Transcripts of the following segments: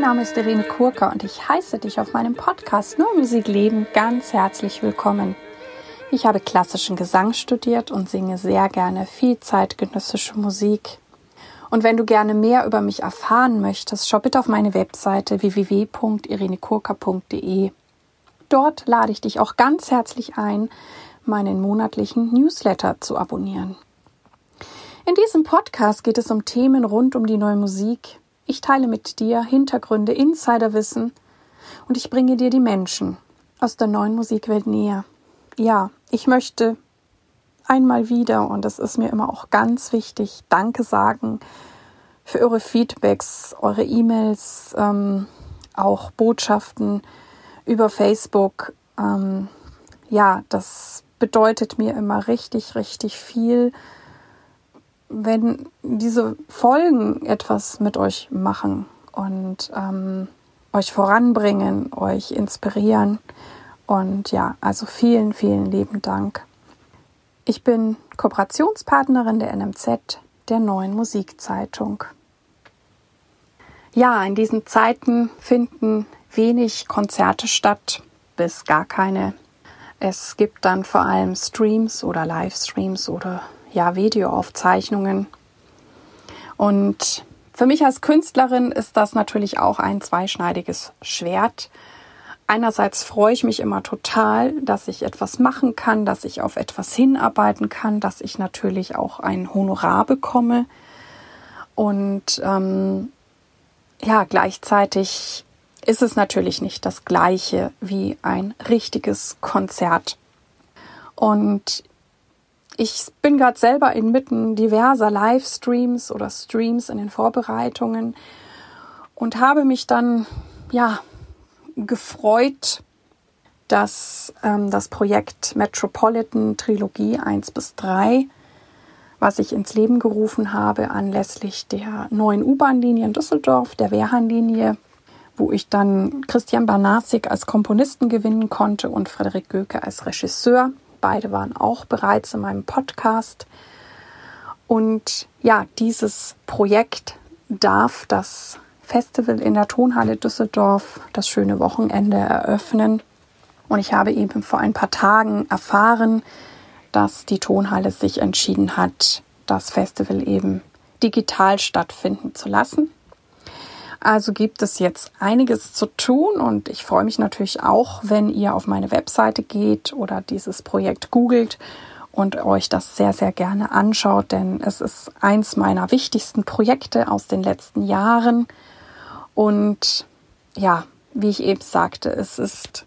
Mein Name ist Irene Kurka und ich heiße dich auf meinem Podcast Nur Musik Leben ganz herzlich willkommen. Ich habe klassischen Gesang studiert und singe sehr gerne viel zeitgenössische Musik. Und wenn du gerne mehr über mich erfahren möchtest, schau bitte auf meine Webseite www.irenekurka.de. Dort lade ich dich auch ganz herzlich ein, meinen monatlichen Newsletter zu abonnieren. In diesem Podcast geht es um Themen rund um die neue Musik. Ich teile mit dir Hintergründe, Insiderwissen und ich bringe dir die Menschen aus der neuen Musikwelt näher. Ja, ich möchte einmal wieder, und das ist mir immer auch ganz wichtig, Danke sagen für eure Feedbacks, eure E-Mails, ähm, auch Botschaften über Facebook. Ähm, ja, das bedeutet mir immer richtig, richtig viel, wenn diese Folgen etwas mit euch machen und ähm, euch voranbringen, euch inspirieren. Und ja, also vielen, vielen lieben Dank. Ich bin Kooperationspartnerin der NMZ, der neuen Musikzeitung. Ja, in diesen Zeiten finden wenig Konzerte statt, bis gar keine. Es gibt dann vor allem Streams oder Livestreams oder ja, Videoaufzeichnungen. Und für mich als Künstlerin ist das natürlich auch ein zweischneidiges Schwert, einerseits freue ich mich immer total, dass ich etwas machen kann, dass ich auf etwas hinarbeiten kann, dass ich natürlich auch ein Honorar bekomme. Und ähm, ja, gleichzeitig ist es natürlich nicht das gleiche wie ein richtiges Konzert. Und ich bin gerade selber inmitten diverser Livestreams oder Streams in den Vorbereitungen und habe mich dann ja gefreut, dass ähm, das Projekt Metropolitan Trilogie 1 bis 3, was ich ins Leben gerufen habe anlässlich der neuen U-Bahn-Linie in Düsseldorf, der Wehrhahnlinie, wo ich dann Christian Banasik als Komponisten gewinnen konnte und Frederik Göke als Regisseur. Beide waren auch bereits in meinem Podcast. Und ja, dieses Projekt darf das Festival in der Tonhalle Düsseldorf das schöne Wochenende eröffnen. Und ich habe eben vor ein paar Tagen erfahren, dass die Tonhalle sich entschieden hat, das Festival eben digital stattfinden zu lassen. Also gibt es jetzt einiges zu tun und ich freue mich natürlich auch, wenn ihr auf meine Webseite geht oder dieses Projekt googelt und euch das sehr, sehr gerne anschaut, denn es ist eins meiner wichtigsten Projekte aus den letzten Jahren. Und ja, wie ich eben sagte, es ist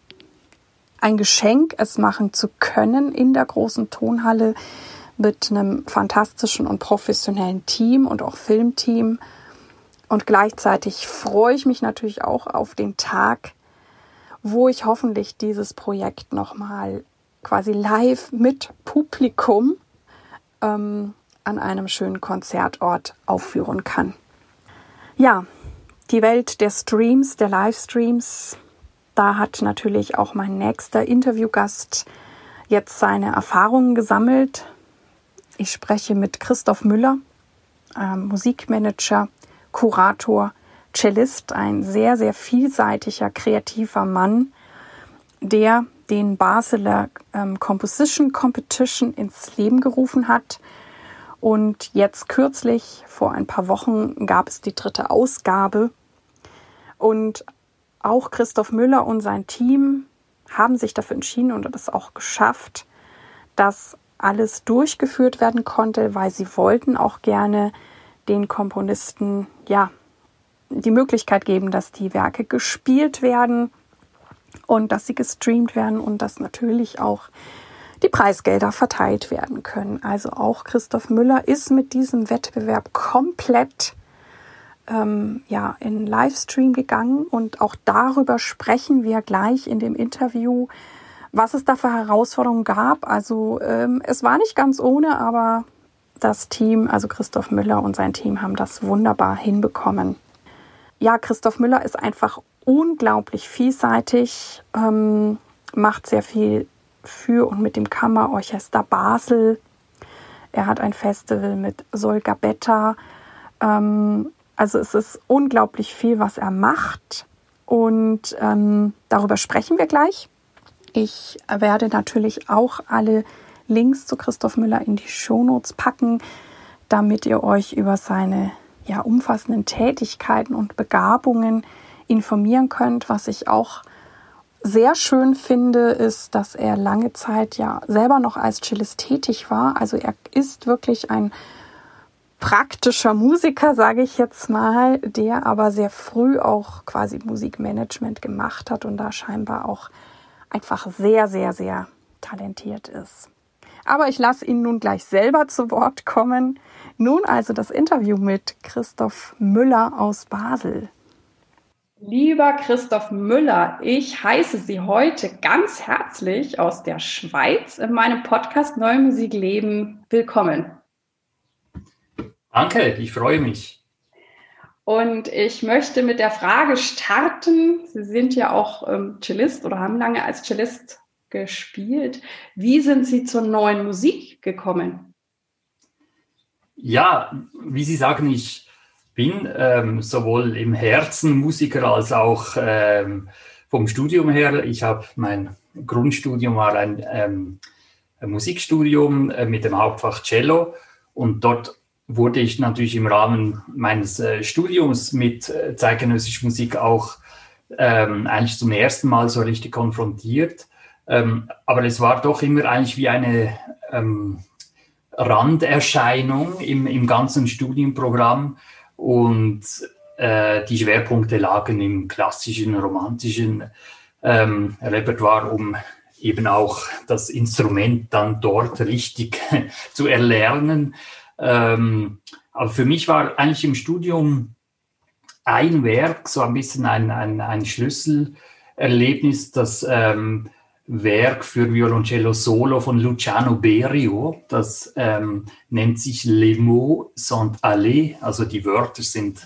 ein Geschenk, es machen zu können in der großen Tonhalle mit einem fantastischen und professionellen Team und auch Filmteam. Und gleichzeitig freue ich mich natürlich auch auf den Tag, wo ich hoffentlich dieses Projekt nochmal quasi live mit Publikum ähm, an einem schönen Konzertort aufführen kann. Ja, die Welt der Streams, der Livestreams, da hat natürlich auch mein nächster Interviewgast jetzt seine Erfahrungen gesammelt. Ich spreche mit Christoph Müller, äh, Musikmanager, Kurator, Cellist, ein sehr, sehr vielseitiger, kreativer Mann, der den Basler ähm, Composition Competition ins Leben gerufen hat und jetzt kürzlich, vor ein paar Wochen, gab es die dritte Ausgabe. Und auch Christoph Müller und sein Team haben sich dafür entschieden und das auch geschafft, dass alles durchgeführt werden konnte, weil sie wollten auch gerne den Komponisten ja die Möglichkeit geben, dass die Werke gespielt werden und dass sie gestreamt werden und dass natürlich auch die Preisgelder verteilt werden können. Also auch Christoph Müller ist mit diesem Wettbewerb komplett ähm, ja, in Livestream gegangen und auch darüber sprechen wir gleich in dem Interview, was es da für Herausforderungen gab. Also ähm, es war nicht ganz ohne, aber das Team, also Christoph Müller und sein Team haben das wunderbar hinbekommen. Ja, Christoph Müller ist einfach unglaublich vielseitig, ähm, macht sehr viel für und mit dem Kammerorchester Basel. Er hat ein Festival mit Solga Betta. Ähm, Also es ist unglaublich viel, was er macht und ähm, darüber sprechen wir gleich. Ich werde natürlich auch alle Links zu Christoph Müller in die Shownotes packen, damit ihr euch über seine ja, umfassenden Tätigkeiten und Begabungen informieren könnt. Was ich auch sehr schön finde, ist, dass er lange Zeit ja selber noch als Cellist tätig war. Also er ist wirklich ein praktischer Musiker, sage ich jetzt mal, der aber sehr früh auch quasi Musikmanagement gemacht hat und da scheinbar auch einfach sehr, sehr, sehr talentiert ist. Aber ich lasse ihn nun gleich selber zu Wort kommen. Nun also das Interview mit Christoph Müller aus Basel. Lieber Christoph Müller, ich heiße Sie heute ganz herzlich aus der Schweiz in meinem Podcast Neue Musik Leben willkommen. Danke, ich freue mich. Und ich möchte mit der Frage starten. Sie sind ja auch ähm, Cellist oder haben lange als Cellist gespielt. Wie sind Sie zur neuen Musik gekommen? Ja, wie Sie sagen, ich bin ähm, sowohl im Herzen Musiker als auch ähm, vom Studium her. Ich habe mein Grundstudium war ein, ähm, ein Musikstudium äh, mit dem Hauptfach Cello und dort wurde ich natürlich im Rahmen meines äh, Studiums mit äh, zeitgenössischer Musik auch ähm, eigentlich zum ersten Mal so richtig konfrontiert. Ähm, aber es war doch immer eigentlich wie eine ähm, Randerscheinung im, im ganzen Studienprogramm und äh, die Schwerpunkte lagen im klassischen, romantischen ähm, Repertoire, um eben auch das Instrument dann dort richtig zu erlernen. Ähm, aber für mich war eigentlich im Studium ein Werk so ein bisschen ein, ein, ein Schlüsselerlebnis, das ähm, Werk für Violoncello Solo von Luciano Berio. Das ähm, nennt sich Les mots sont allés, also die Wörter sind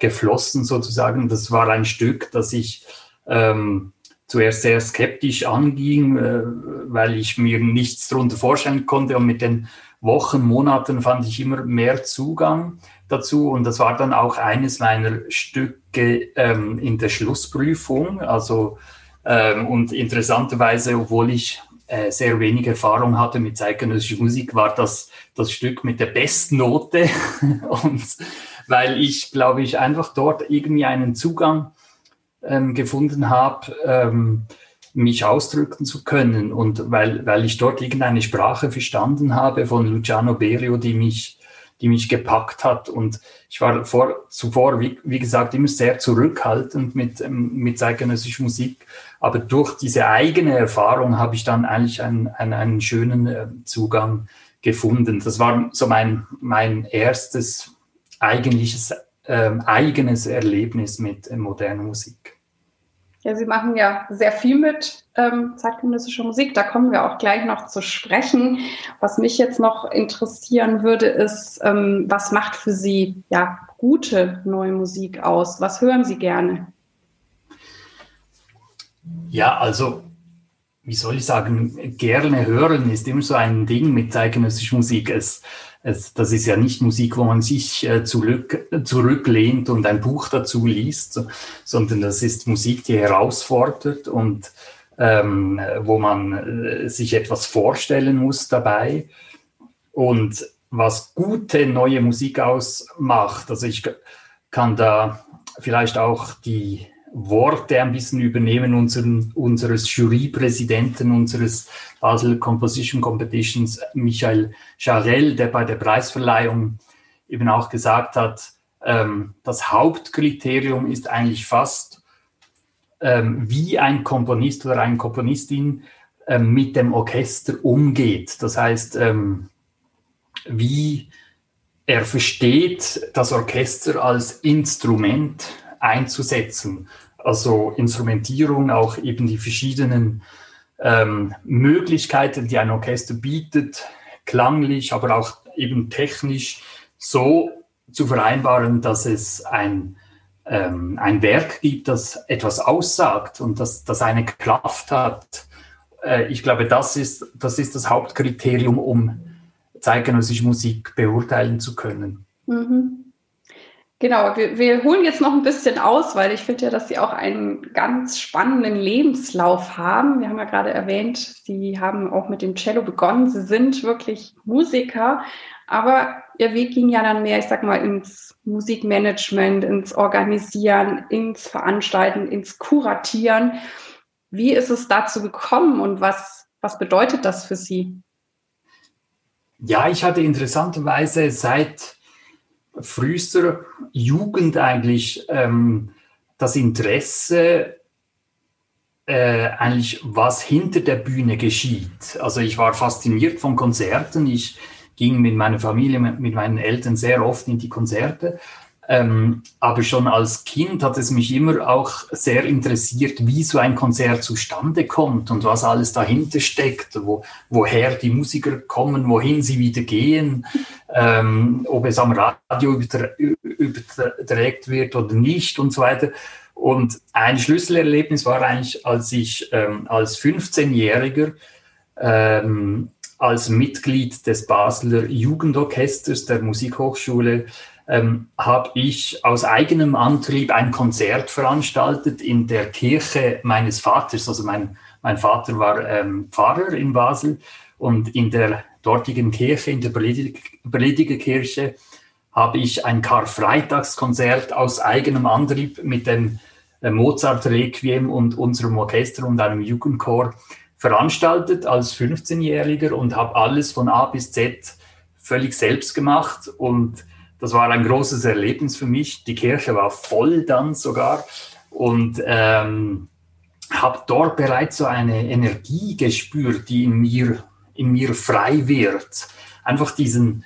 geflossen sozusagen. Das war ein Stück, das ich ähm, zuerst sehr skeptisch anging, äh, weil ich mir nichts darunter vorstellen konnte und mit den Wochen, Monaten fand ich immer mehr Zugang dazu und das war dann auch eines meiner Stücke ähm, in der Schlussprüfung. Also ähm, und interessanterweise, obwohl ich äh, sehr wenig Erfahrung hatte mit zeitgenössischer Musik, war das das Stück mit der besten Note und weil ich glaube ich einfach dort irgendwie einen Zugang ähm, gefunden habe. Ähm, mich ausdrücken zu können. Und weil, weil ich dort irgendeine Sprache verstanden habe von Luciano Berio, die mich, die mich gepackt hat. Und ich war vor, zuvor, wie, wie gesagt, immer sehr zurückhaltend mit, ähm, mit zeitgenössischer Musik. Aber durch diese eigene Erfahrung habe ich dann eigentlich einen, einen, einen schönen äh, Zugang gefunden. Das war so mein, mein erstes eigentliches, äh, eigenes Erlebnis mit äh, moderner Musik. Ja, Sie machen ja sehr viel mit ähm, zeitgenössischer Musik. Da kommen wir auch gleich noch zu sprechen. Was mich jetzt noch interessieren würde, ist, ähm, was macht für Sie ja gute neue Musik aus? Was hören Sie gerne? Ja, also wie soll ich sagen, gerne hören ist immer so ein Ding mit zeitgenössischer Musik. Es, es, das ist ja nicht Musik, wo man sich äh, zurück, zurücklehnt und ein Buch dazu liest, so, sondern das ist Musik, die herausfordert und ähm, wo man äh, sich etwas vorstellen muss dabei. Und was gute neue Musik ausmacht, also ich kann da vielleicht auch die Worte ein bisschen übernehmen unseren, unseres Jurypräsidenten unseres Basel Composition Competitions, Michael Charel, der bei der Preisverleihung eben auch gesagt hat, ähm, das Hauptkriterium ist eigentlich fast, ähm, wie ein Komponist oder eine Komponistin ähm, mit dem Orchester umgeht. Das heißt, ähm, wie er versteht, das Orchester als Instrument einzusetzen also Instrumentierung, auch eben die verschiedenen ähm, Möglichkeiten, die ein Orchester bietet, klanglich, aber auch eben technisch so zu vereinbaren, dass es ein, ähm, ein Werk gibt, das etwas aussagt und das, das eine Kraft hat. Äh, ich glaube, das ist, das ist das Hauptkriterium, um zeitgenössische Musik beurteilen zu können. Mhm. Genau, wir, wir holen jetzt noch ein bisschen aus, weil ich finde ja, dass Sie auch einen ganz spannenden Lebenslauf haben. Wir haben ja gerade erwähnt, Sie haben auch mit dem Cello begonnen. Sie sind wirklich Musiker, aber Ihr Weg ging ja dann mehr, ich sag mal, ins Musikmanagement, ins Organisieren, ins Veranstalten, ins Kuratieren. Wie ist es dazu gekommen und was, was bedeutet das für Sie? Ja, ich hatte interessanterweise seit frühester Jugend eigentlich ähm, das Interesse, äh, eigentlich was hinter der Bühne geschieht. Also ich war fasziniert von Konzerten. Ich ging mit meiner Familie, mit, mit meinen Eltern sehr oft in die Konzerte ähm, aber schon als Kind hat es mich immer auch sehr interessiert, wie so ein Konzert zustande kommt und was alles dahinter steckt, wo, woher die Musiker kommen, wohin sie wieder gehen, ähm, ob es am Radio überträgt wird oder nicht und so weiter. Und ein Schlüsselerlebnis war eigentlich, als ich ähm, als 15-Jähriger ähm, als Mitglied des Basler Jugendorchesters der Musikhochschule ähm, habe ich aus eigenem Antrieb ein Konzert veranstaltet in der Kirche meines Vaters. Also mein, mein Vater war ähm, Pfarrer in Basel und in der dortigen Kirche, in der Predigerkirche, habe ich ein Karfreitagskonzert aus eigenem Antrieb mit dem äh, Mozart-Requiem und unserem Orchester und einem Jugendchor veranstaltet als 15-Jähriger und habe alles von A bis Z völlig selbst gemacht und das war ein großes Erlebnis für mich. Die Kirche war voll dann sogar und ähm, habe dort bereits so eine Energie gespürt, die in mir, in mir frei wird. Einfach diesen,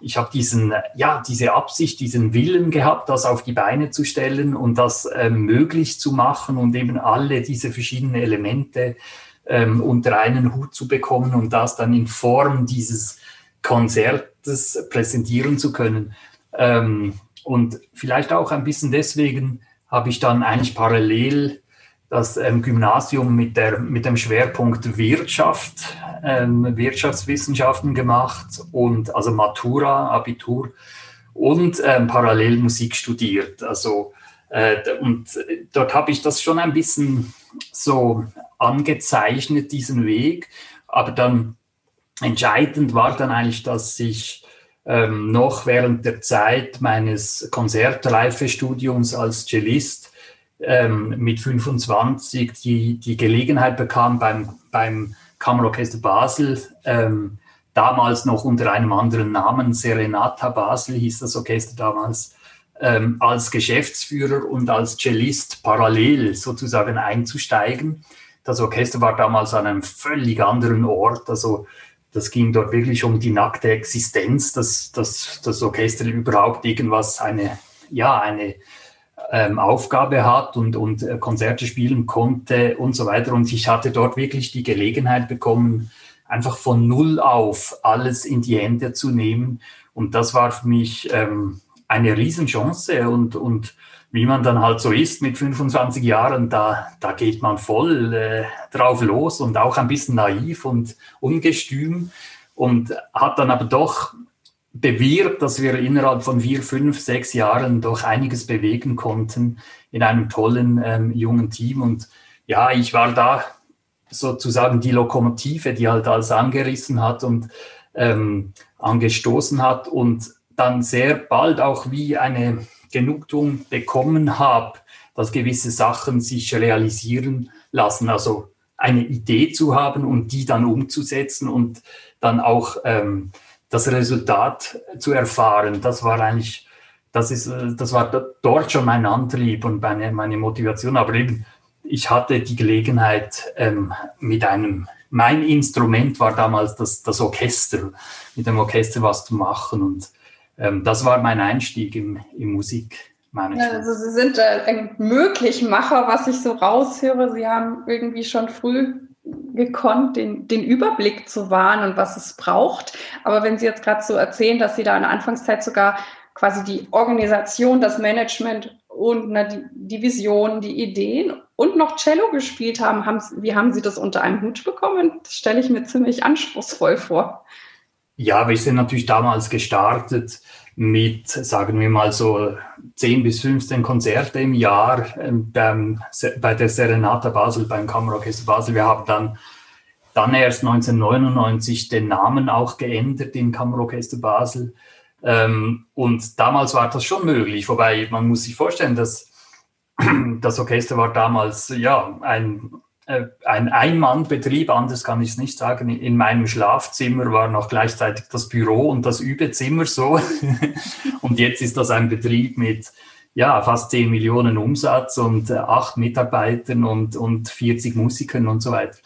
ich habe diesen, ja, diese Absicht, diesen Willen gehabt, das auf die Beine zu stellen und das äh, möglich zu machen und eben alle diese verschiedenen Elemente ähm, unter einen Hut zu bekommen und das dann in Form dieses Konzertes präsentieren zu können. Ähm, und vielleicht auch ein bisschen deswegen habe ich dann eigentlich parallel das ähm, Gymnasium mit, der, mit dem Schwerpunkt Wirtschaft, ähm, Wirtschaftswissenschaften gemacht und also Matura, Abitur und ähm, parallel Musik studiert. Also äh, und dort habe ich das schon ein bisschen so angezeichnet, diesen Weg. Aber dann entscheidend war dann eigentlich, dass ich ähm, noch während der Zeit meines Konzertreifestudiums als Cellist ähm, mit 25 die, die Gelegenheit bekam, beim, beim Kammerorchester Basel, ähm, damals noch unter einem anderen Namen, Serenata Basel hieß das Orchester damals, ähm, als Geschäftsführer und als Cellist parallel sozusagen einzusteigen. Das Orchester war damals an einem völlig anderen Ort, also das ging dort wirklich um die nackte Existenz, dass, dass das Orchester überhaupt irgendwas, eine, ja, eine ähm, Aufgabe hat und, und äh, Konzerte spielen konnte und so weiter. Und ich hatte dort wirklich die Gelegenheit bekommen, einfach von Null auf alles in die Hände zu nehmen. Und das war für mich ähm, eine Riesenchance und, und wie man dann halt so ist mit 25 Jahren, da, da geht man voll äh, drauf los und auch ein bisschen naiv und ungestüm und hat dann aber doch bewirkt, dass wir innerhalb von vier, fünf, sechs Jahren doch einiges bewegen konnten in einem tollen ähm, jungen Team. Und ja, ich war da sozusagen die Lokomotive, die halt alles angerissen hat und ähm, angestoßen hat und dann sehr bald auch wie eine Genugtuung bekommen habe, dass gewisse Sachen sich realisieren lassen. Also eine Idee zu haben und die dann umzusetzen und dann auch ähm, das Resultat zu erfahren. Das war eigentlich, das ist, äh, das war dort schon mein Antrieb und meine, meine Motivation. Aber eben, ich hatte die Gelegenheit ähm, mit einem, mein Instrument war damals das, das Orchester, mit dem Orchester was zu machen und ähm, das war mein Einstieg im, im Musikmanagement. Also Sie sind ein Möglichmacher, was ich so raushöre. Sie haben irgendwie schon früh gekonnt, den, den Überblick zu wahren und was es braucht. Aber wenn Sie jetzt gerade so erzählen, dass Sie da in der Anfangszeit sogar quasi die Organisation, das Management und na, die, die Vision, die Ideen und noch Cello gespielt haben, haben, wie haben Sie das unter einem Hut bekommen? Das stelle ich mir ziemlich anspruchsvoll vor. Ja, wir sind natürlich damals gestartet mit, sagen wir mal so 10 bis 15 Konzerte im Jahr ähm, beim, bei der Serenata Basel, beim Kammerorchester Basel. Wir haben dann, dann erst 1999 den Namen auch geändert in Kammerorchester Basel. Ähm, und damals war das schon möglich, wobei man muss sich vorstellen, dass das Orchester war damals ja ein ein Ein-Mann-Betrieb, anders kann ich es nicht sagen. In meinem Schlafzimmer war noch gleichzeitig das Büro und das Übezimmer so. und jetzt ist das ein Betrieb mit ja, fast 10 Millionen Umsatz und äh, acht Mitarbeitern und, und 40 Musikern und so weiter.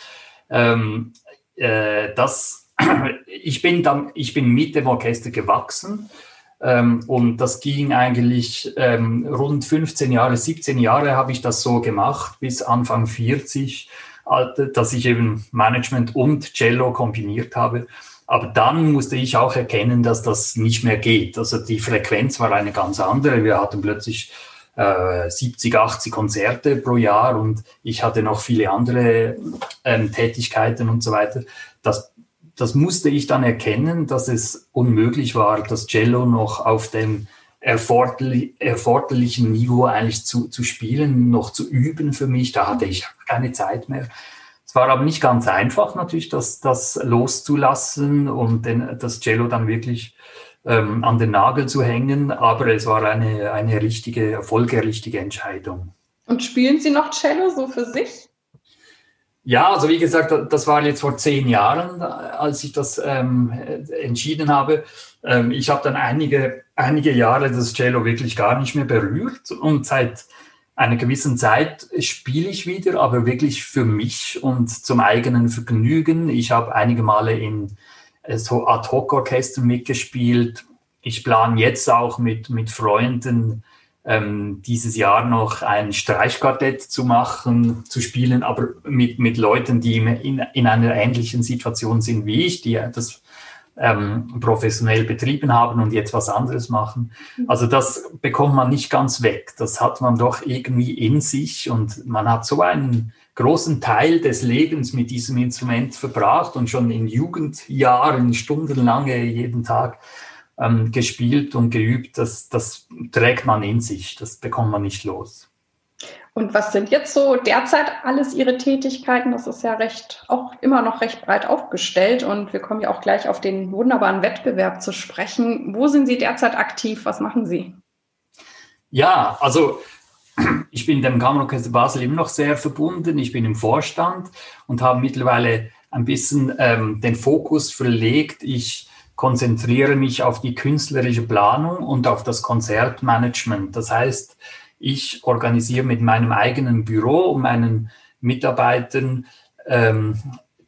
Ähm, äh, das, ich, bin dann, ich bin mit dem Orchester gewachsen und das ging eigentlich ähm, rund 15 Jahre, 17 Jahre habe ich das so gemacht, bis Anfang 40, dass ich eben Management und Cello kombiniert habe. Aber dann musste ich auch erkennen, dass das nicht mehr geht. Also die Frequenz war eine ganz andere. Wir hatten plötzlich äh, 70, 80 Konzerte pro Jahr und ich hatte noch viele andere ähm, Tätigkeiten und so weiter. Das das musste ich dann erkennen, dass es unmöglich war, das Cello noch auf dem erforderlich, erforderlichen Niveau eigentlich zu, zu spielen, noch zu üben für mich. Da hatte ich keine Zeit mehr. Es war aber nicht ganz einfach natürlich, das, das loszulassen und den, das Cello dann wirklich ähm, an den Nagel zu hängen. Aber es war eine, eine richtige, folgerichtige Entscheidung. Und spielen Sie noch Cello so für sich? Ja, also wie gesagt, das war jetzt vor zehn Jahren, als ich das ähm, entschieden habe. Ähm, ich habe dann einige, einige Jahre das Cello wirklich gar nicht mehr berührt und seit einer gewissen Zeit spiele ich wieder, aber wirklich für mich und zum eigenen Vergnügen. Ich habe einige Male in äh, so Ad-Hoc-Orchestern mitgespielt. Ich plane jetzt auch mit, mit Freunden ähm, dieses Jahr noch ein Streichquartett zu machen, zu spielen, aber mit, mit Leuten, die in, in einer ähnlichen Situation sind wie ich, die das ähm, professionell betrieben haben und jetzt was anderes machen. Mhm. Also das bekommt man nicht ganz weg. Das hat man doch irgendwie in sich und man hat so einen großen Teil des Lebens mit diesem Instrument verbracht und schon in Jugendjahren stundenlange jeden Tag ähm, gespielt und geübt, das, das trägt man in sich, das bekommt man nicht los. Und was sind jetzt so derzeit alles Ihre Tätigkeiten? Das ist ja recht, auch immer noch recht breit aufgestellt und wir kommen ja auch gleich auf den wunderbaren Wettbewerb zu sprechen. Wo sind Sie derzeit aktiv? Was machen Sie? Ja, also ich bin dem Kammerorchester Basel immer noch sehr verbunden. Ich bin im Vorstand und habe mittlerweile ein bisschen ähm, den Fokus verlegt. Ich konzentriere mich auf die künstlerische Planung und auf das Konzertmanagement. Das heißt, ich organisiere mit meinem eigenen Büro und meinen Mitarbeitern ähm,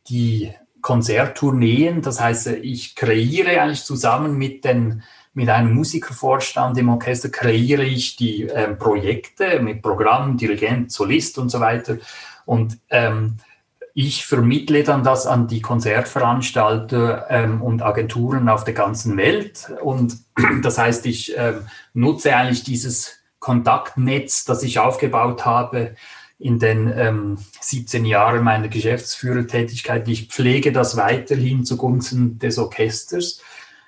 die Konzerttourneen. Das heißt, ich kreiere eigentlich zusammen mit, den, mit einem Musikervorstand im Orchester, kreiere ich die ähm, Projekte mit Programm, Dirigent, Solist und so weiter. Und ähm, ich vermittle dann das an die Konzertveranstalter ähm, und Agenturen auf der ganzen Welt. Und das heißt, ich ähm, nutze eigentlich dieses Kontaktnetz, das ich aufgebaut habe in den ähm, 17 Jahren meiner Geschäftsführertätigkeit. Ich pflege das weiterhin zugunsten des Orchesters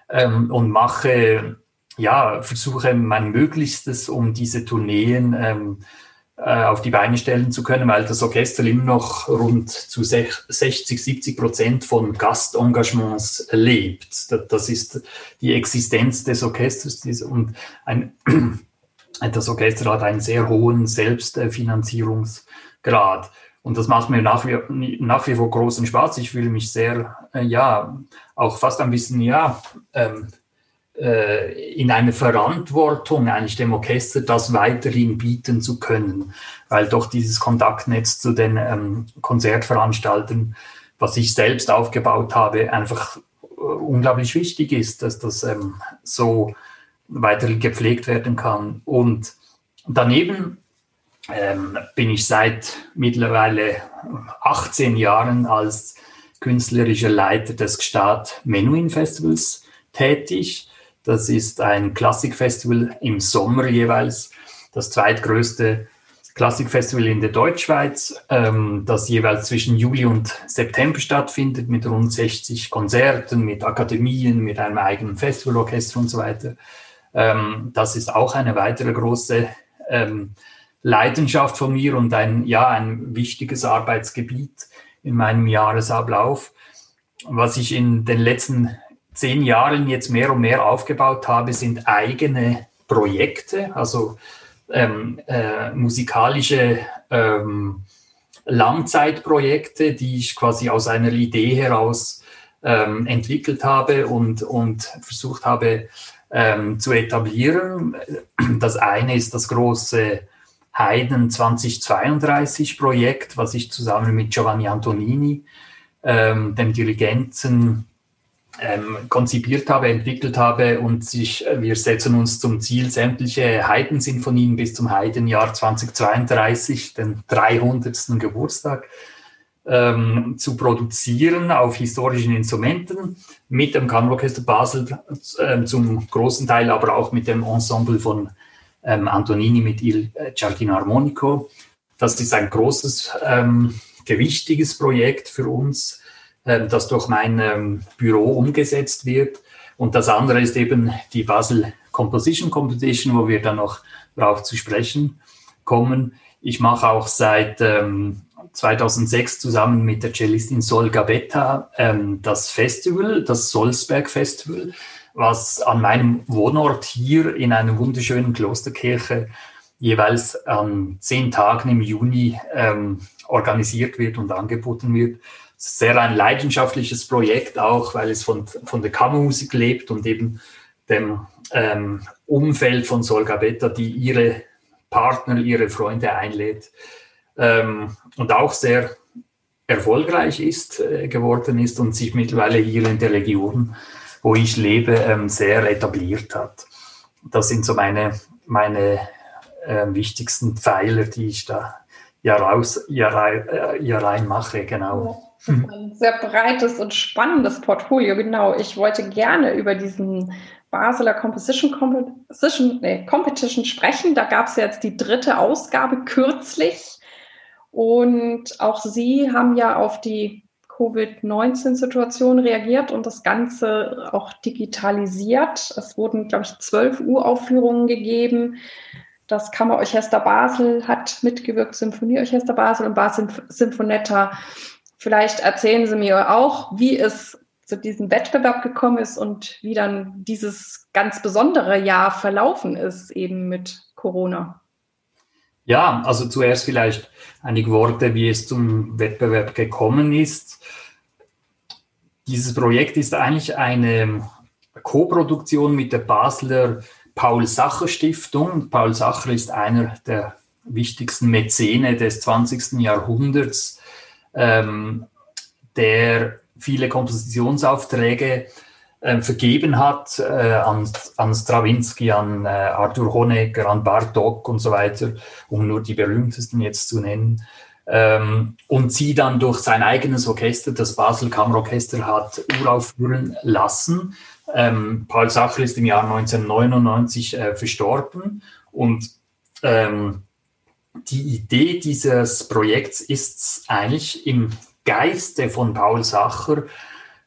ähm, und mache, ja, versuche mein Möglichstes, um diese Tourneen ähm, äh, auf die Beine stellen zu können, weil das Orchester immer noch rund zu 60, 70 Prozent von Gastengagements lebt. Das ist die Existenz des Orchesters und ein, das Orchester hat einen sehr hohen Selbstfinanzierungsgrad. Und das macht mir nach wie, nach wie vor großen Spaß. Ich fühle mich sehr, äh, ja, auch fast ein bisschen, ja, ähm, äh, in eine Verantwortung, eigentlich dem Orchester das weiterhin bieten zu können, weil doch dieses Kontaktnetz zu den ähm, Konzertveranstaltern, was ich selbst aufgebaut habe, einfach äh, unglaublich wichtig ist, dass das ähm, so weiter gepflegt werden kann. Und daneben ähm, bin ich seit mittlerweile 18 Jahren als künstlerischer Leiter des Gstaad Menuhin Festivals tätig. Das ist ein Klassikfestival im Sommer jeweils, das zweitgrößte Klassikfestival in der Deutschschweiz, ähm, das jeweils zwischen Juli und September stattfindet, mit rund 60 Konzerten, mit Akademien, mit einem eigenen Festivalorchester und so weiter. Ähm, das ist auch eine weitere große ähm, Leidenschaft von mir und ein, ja, ein wichtiges Arbeitsgebiet in meinem Jahresablauf. Was ich in den letzten zehn Jahren jetzt mehr und mehr aufgebaut habe, sind eigene Projekte, also ähm, äh, musikalische ähm, Langzeitprojekte, die ich quasi aus einer Idee heraus ähm, entwickelt habe und, und versucht habe ähm, zu etablieren. Das eine ist das große Haydn 2032 Projekt, was ich zusammen mit Giovanni Antonini, ähm, dem Dirigenten, ähm, konzipiert habe, entwickelt habe und sich, äh, wir setzen uns zum Ziel, sämtliche Haydn-Sinfonien bis zum Haydn-Jahr 2032, den 300. Geburtstag, ähm, zu produzieren auf historischen Instrumenten mit dem Kammerorchester Basel äh, zum großen Teil, aber auch mit dem Ensemble von ähm, Antonini mit Il Giardino Armonico. Das ist ein großes, ähm, gewichtiges Projekt für uns, äh, das durch mein ähm, Büro umgesetzt wird. Und das andere ist eben die Basel Composition Competition, wo wir dann noch darauf zu sprechen kommen. Ich mache auch seit ähm, 2006 zusammen mit der Cellistin Sol Gabetta ähm, das Festival, das Solsberg Festival, was an meinem Wohnort hier in einer wunderschönen Klosterkirche jeweils an zehn Tagen im Juni ähm, organisiert wird und angeboten wird. Sehr ein leidenschaftliches Projekt auch, weil es von, von der Kammermusik lebt und eben dem ähm, Umfeld von Sol Gabetta, die ihre Partner, ihre Freunde einlädt, ähm, und auch sehr erfolgreich ist, äh, geworden ist und sich mittlerweile hier in der Region, wo ich lebe, ähm, sehr etabliert hat. Das sind so meine, meine äh, wichtigsten Pfeiler, die ich da Jahr raus, Jahr rein, äh, Jahr rein mache, genau. Ein sehr breites und spannendes Portfolio, genau. Ich wollte gerne über diesen Basler Composition Competition, nee, Competition sprechen. Da gab es jetzt die dritte Ausgabe kürzlich. Und auch Sie haben ja auf die Covid-19-Situation reagiert und das Ganze auch digitalisiert. Es wurden, glaube ich, zwölf Uraufführungen gegeben. Das Kammerorchester Basel hat mitgewirkt, Symphonieorchester Basel und Basel Symphonetta. Vielleicht erzählen Sie mir auch, wie es zu diesem Wettbewerb gekommen ist und wie dann dieses ganz besondere Jahr verlaufen ist, eben mit Corona. Ja, also zuerst vielleicht einige Worte, wie es zum Wettbewerb gekommen ist. Dieses Projekt ist eigentlich eine Koproduktion mit der Basler Paul Sacher Stiftung. Paul Sacher ist einer der wichtigsten Mäzene des 20. Jahrhunderts, ähm, der viele Kompositionsaufträge äh, vergeben hat äh, an, an Stravinsky, an äh, Arthur Honegger, an Bartok und so weiter, um nur die berühmtesten jetzt zu nennen. Ähm, und sie dann durch sein eigenes Orchester, das Basel Kammerorchester, hat uraufführen lassen. Ähm, Paul Sacher ist im Jahr 1999 äh, verstorben und ähm, die Idee dieses Projekts ist eigentlich im Geiste von Paul Sacher,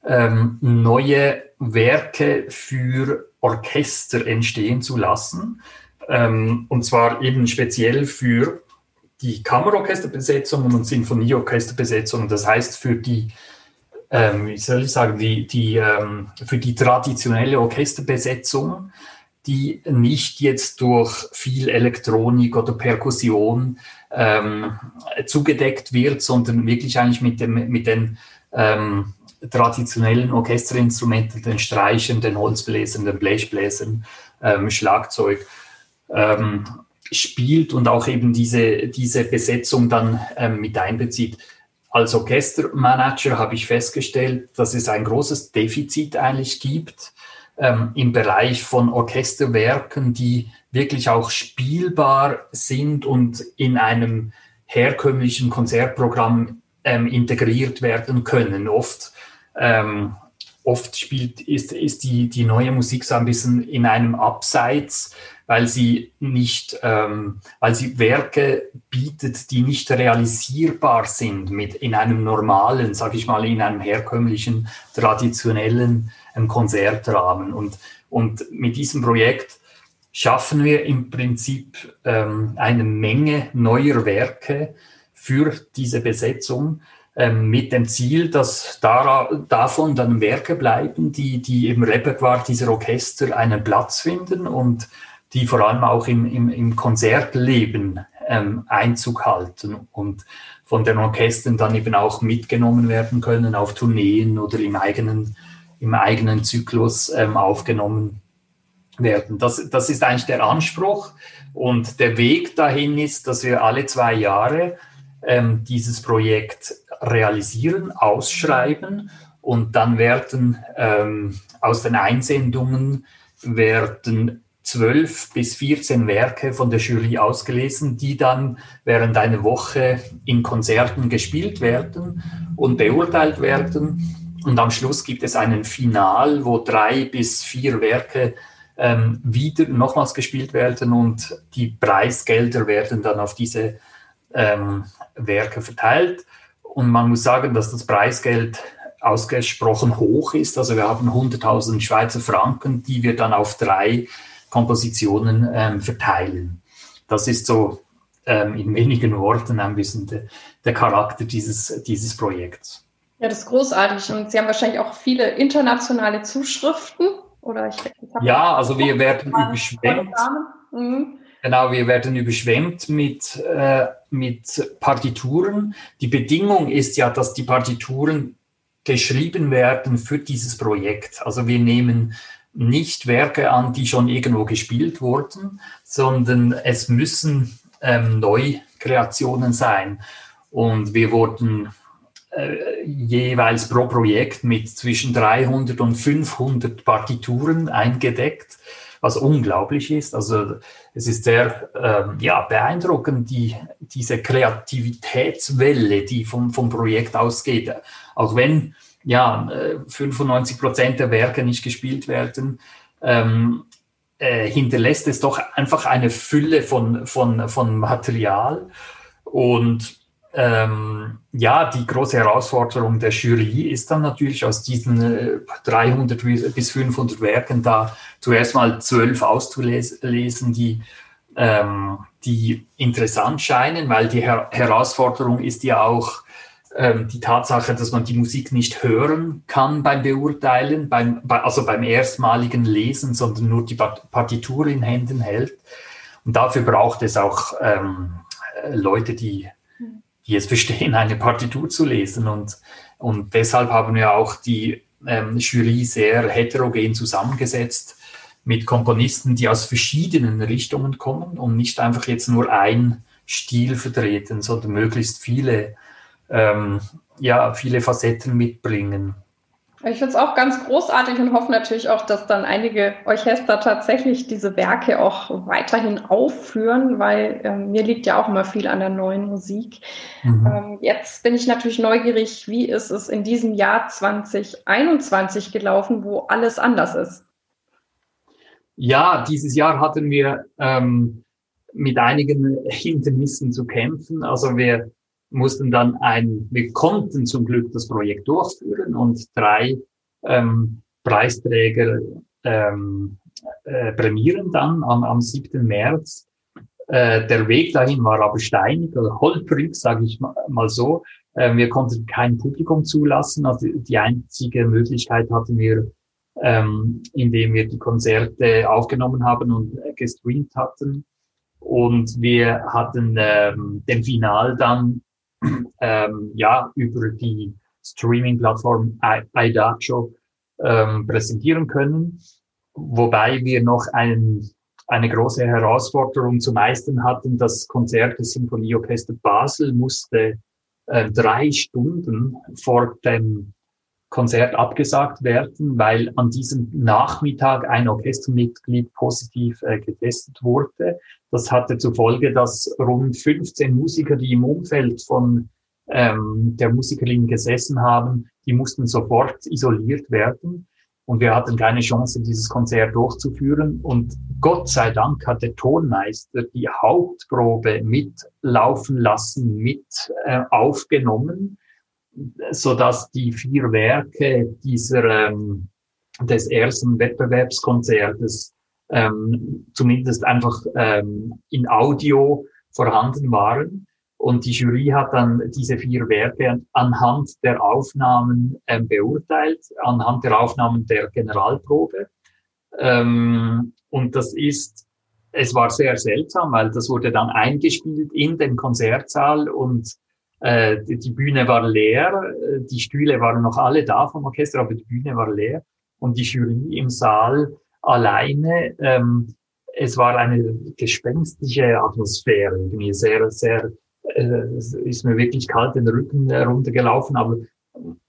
ähm, neue Werke für Orchester entstehen zu lassen. Ähm, und zwar eben speziell für die Kammerorchesterbesetzungen und Sinfonieorchesterbesetzungen. Das heißt für die, ähm, wie soll ich sagen, die, die, ähm, für die traditionelle Orchesterbesetzung, die nicht jetzt durch viel Elektronik oder Perkussion ähm, zugedeckt wird, sondern wirklich eigentlich mit, dem, mit den ähm, traditionellen Orchesterinstrumenten, den Streichern, den Holzbläsern, den Blechbläsern, ähm, Schlagzeug ähm, spielt und auch eben diese, diese Besetzung dann ähm, mit einbezieht. Als Orchestermanager habe ich festgestellt, dass es ein großes Defizit eigentlich gibt ähm, im Bereich von Orchesterwerken, die wirklich auch spielbar sind und in einem herkömmlichen Konzertprogramm ähm, integriert werden können. Oft ähm, oft spielt, ist, ist die, die neue Musik so ein bisschen in einem Abseits, weil sie nicht, ähm, weil sie Werke bietet, die nicht realisierbar sind mit in einem normalen, sag ich mal, in einem herkömmlichen, traditionellen ähm, Konzertrahmen. Und, und mit diesem Projekt schaffen wir im Prinzip ähm, eine Menge neuer Werke für diese Besetzung ähm, mit dem Ziel, dass da, davon dann Werke bleiben, die, die im Repertoire dieser Orchester einen Platz finden und die vor allem auch im, im, im Konzertleben ähm, Einzug halten und von den Orchestern dann eben auch mitgenommen werden können auf Tourneen oder im eigenen, im eigenen Zyklus ähm, aufgenommen werden. Das, das ist eigentlich der Anspruch und der Weg dahin ist, dass wir alle zwei Jahre ähm, dieses Projekt realisieren, ausschreiben und dann werden ähm, aus den Einsendungen werden zwölf bis 14 Werke von der Jury ausgelesen, die dann während einer Woche in Konzerten gespielt werden und beurteilt werden. Und am Schluss gibt es einen Final, wo drei bis vier Werke ähm, wieder nochmals gespielt werden und die Preisgelder werden dann auf diese ähm, Werke verteilt. Und man muss sagen, dass das Preisgeld ausgesprochen hoch ist. Also wir haben 100.000 Schweizer Franken, die wir dann auf drei Kompositionen ähm, verteilen. Das ist so ähm, in wenigen Worten ein bisschen de, der Charakter dieses, dieses Projekts. Ja, das ist großartig. Und Sie haben wahrscheinlich auch viele internationale Zuschriften. Oder ich, ich ja, also wir werden überschwemmt. Mhm. Genau, wir werden überschwemmt mit, äh, mit Partituren. Die Bedingung ist ja, dass die Partituren geschrieben werden für dieses Projekt. Also wir nehmen nicht Werke an, die schon irgendwo gespielt wurden, sondern es müssen ähm, Neukreationen sein. Und wir wurden äh, jeweils pro Projekt mit zwischen 300 und 500 Partituren eingedeckt was unglaublich ist. Also es ist sehr ähm, ja, beeindruckend, die, diese Kreativitätswelle, die vom, vom Projekt ausgeht. Auch wenn ja 95 äh, Prozent der Werke nicht gespielt werden, ähm, äh, hinterlässt es doch einfach eine Fülle von, von, von Material. Und ähm, ja, die große Herausforderung der Jury ist dann natürlich aus diesen 300 äh, bis 500 Werken da zuerst mal zwölf auszulesen, die, ähm, die interessant scheinen, weil die Her Herausforderung ist ja auch ähm, die Tatsache, dass man die Musik nicht hören kann beim Beurteilen, beim, bei, also beim erstmaligen Lesen, sondern nur die Partitur in Händen hält. Und dafür braucht es auch ähm, Leute, die die es verstehen, eine Partitur zu lesen. Und, und deshalb haben wir auch die ähm, Jury sehr heterogen zusammengesetzt mit Komponisten, die aus verschiedenen Richtungen kommen und nicht einfach jetzt nur ein Stil vertreten, sondern möglichst viele, ähm, ja, viele Facetten mitbringen. Ich finde es auch ganz großartig und hoffe natürlich auch, dass dann einige Orchester tatsächlich diese Werke auch weiterhin aufführen, weil ähm, mir liegt ja auch immer viel an der neuen Musik. Mhm. Ähm, jetzt bin ich natürlich neugierig, wie ist es in diesem Jahr 2021 gelaufen, wo alles anders ist? Ja, dieses Jahr hatten wir ähm, mit einigen Hindernissen zu kämpfen. Also wir mussten dann ein, wir konnten zum Glück das Projekt durchführen und drei ähm, Preisträger ähm, äh, prämieren dann am, am 7. März. Äh, der Weg dahin war aber steinig oder holprig, sage ich mal so. Äh, wir konnten kein Publikum zulassen. Also die einzige Möglichkeit hatten wir, ähm, indem wir die Konzerte aufgenommen haben und äh, gestreamt hatten. Und wir hatten ähm, den Final dann ähm, ja, über die Streaming-Plattform iDacho ähm, präsentieren können, wobei wir noch ein, eine große Herausforderung zu meistern hatten. Das Konzert des Symphonieorchester Basel musste äh, drei Stunden vor dem Konzert abgesagt werden, weil an diesem Nachmittag ein Orchestermitglied positiv äh, getestet wurde. Das hatte zur Folge, dass rund 15 Musiker, die im Umfeld von ähm, der Musikerin gesessen haben, die mussten sofort isoliert werden. Und wir hatten keine Chance, dieses Konzert durchzuführen. Und Gott sei Dank hat der Tonmeister die Hauptprobe mitlaufen lassen, mit äh, aufgenommen, so dass die vier Werke dieser ähm, des ersten Wettbewerbskonzertes ähm, zumindest einfach ähm, in Audio vorhanden waren. Und die Jury hat dann diese vier Werke anhand der Aufnahmen ähm, beurteilt, anhand der Aufnahmen der Generalprobe. Ähm, und das ist, es war sehr seltsam, weil das wurde dann eingespielt in den Konzertsaal und äh, die Bühne war leer, die Stühle waren noch alle da vom Orchester, aber die Bühne war leer und die Jury im Saal alleine. Ähm, es war eine gespenstische Atmosphäre, irgendwie sehr, sehr äh, ist mir wirklich kalt den Rücken runtergelaufen, aber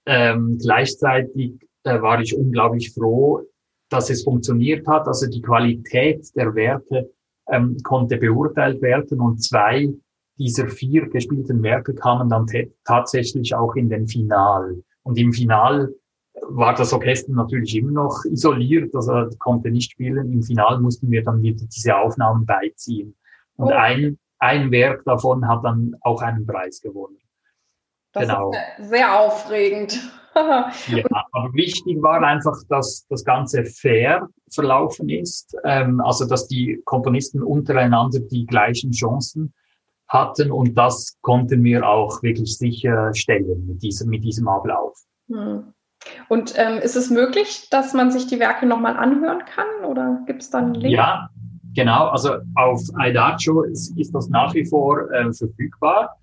ähm, gleichzeitig äh, war ich unglaublich froh, dass es funktioniert hat. Also die Qualität der Werke ähm, konnte beurteilt werden und zwei dieser vier gespielten Werke kamen dann tatsächlich auch in den Final. Und im Final war das Orchester natürlich immer noch isoliert, also konnte nicht spielen. Im Final mussten wir dann wieder diese Aufnahmen beiziehen. Und oh. ein ein Werk davon hat dann auch einen Preis gewonnen. Das genau. ist sehr aufregend. ja, aber wichtig war einfach, dass das Ganze fair verlaufen ist, ähm, also dass die Komponisten untereinander die gleichen Chancen hatten und das konnten wir auch wirklich sicherstellen mit diesem, mit diesem Ablauf. Hm. Und ähm, ist es möglich, dass man sich die Werke nochmal anhören kann oder gibt es dann einen Link? Ja, Genau, also auf Idacho ist, ist das nach wie vor äh, verfügbar.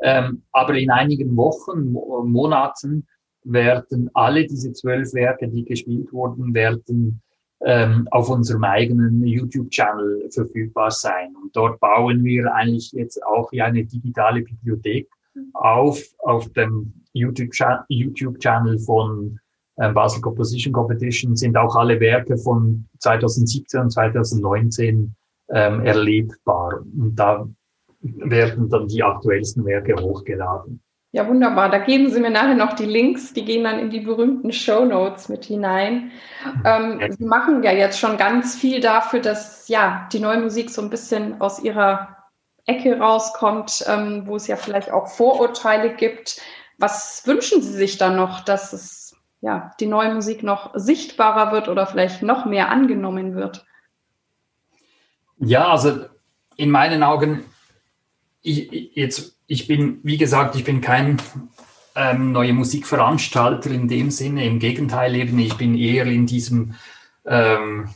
Ähm, aber in einigen Wochen, Monaten werden alle diese zwölf Werke, die gespielt wurden, werden ähm, auf unserem eigenen YouTube-Channel verfügbar sein. Und dort bauen wir eigentlich jetzt auch eine digitale Bibliothek auf, auf dem YouTube-Channel von äh, Basel Composition Competition sind auch alle Werke von 2017 und 2019 ähm, erlebbar. Und da werden dann die aktuellsten Werke hochgeladen. Ja, wunderbar. Da geben Sie mir nachher noch die Links, die gehen dann in die berühmten Show Notes mit hinein. Ähm. Sie machen ja jetzt schon ganz viel dafür, dass ja die neue Musik so ein bisschen aus ihrer Ecke rauskommt, ähm, wo es ja vielleicht auch Vorurteile gibt. Was wünschen Sie sich dann noch, dass es ja, die neue Musik noch sichtbarer wird oder vielleicht noch mehr angenommen wird? Ja, also in meinen Augen, ich, jetzt, ich bin, wie gesagt, ich bin kein ähm, neue Musikveranstalter in dem Sinne. Im Gegenteil, eben, ich bin eher in diesem ähm,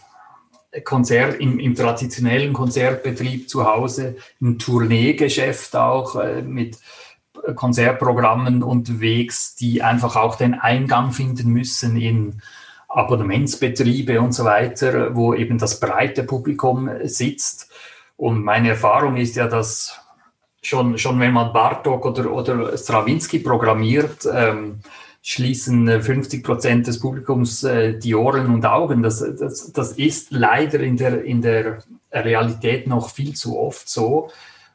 Konzert, im, im, traditionellen Konzertbetrieb zu Hause, im Tourneegeschäft auch äh, mit Konzertprogrammen unterwegs, die einfach auch den Eingang finden müssen in Abonnementsbetriebe und so weiter, wo eben das breite Publikum sitzt. Und meine Erfahrung ist ja, dass schon, schon wenn man Bartok oder, oder Stravinsky programmiert, ähm, schließen 50 Prozent des Publikums äh, die Ohren und Augen. Das, das, das ist leider in der, in der Realität noch viel zu oft so.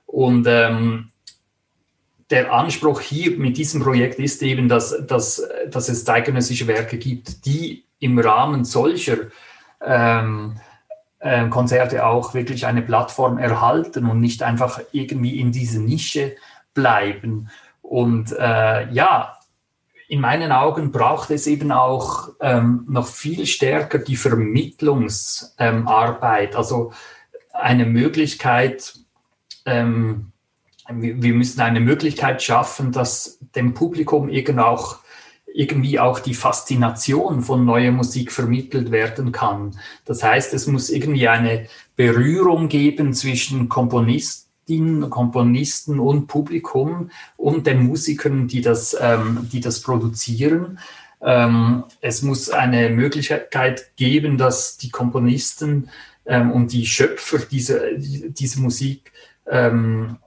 Und ähm, der Anspruch hier mit diesem Projekt ist eben, dass, dass, dass es zeitgenössische Werke gibt, die im Rahmen solcher ähm, äh, Konzerte auch wirklich eine Plattform erhalten und nicht einfach irgendwie in diese Nische bleiben. Und äh, ja, in meinen Augen braucht es eben auch ähm, noch viel stärker die Vermittlungsarbeit, ähm, also eine Möglichkeit, ähm, wir müssen eine Möglichkeit schaffen, dass dem Publikum auch, irgendwie auch die Faszination von neuer Musik vermittelt werden kann. Das heißt, es muss irgendwie eine Berührung geben zwischen Komponistinnen, Komponisten und Publikum und den Musikern, die das, ähm, die das produzieren. Ähm, es muss eine Möglichkeit geben, dass die Komponisten ähm, und die Schöpfer dieser, dieser Musik ähm,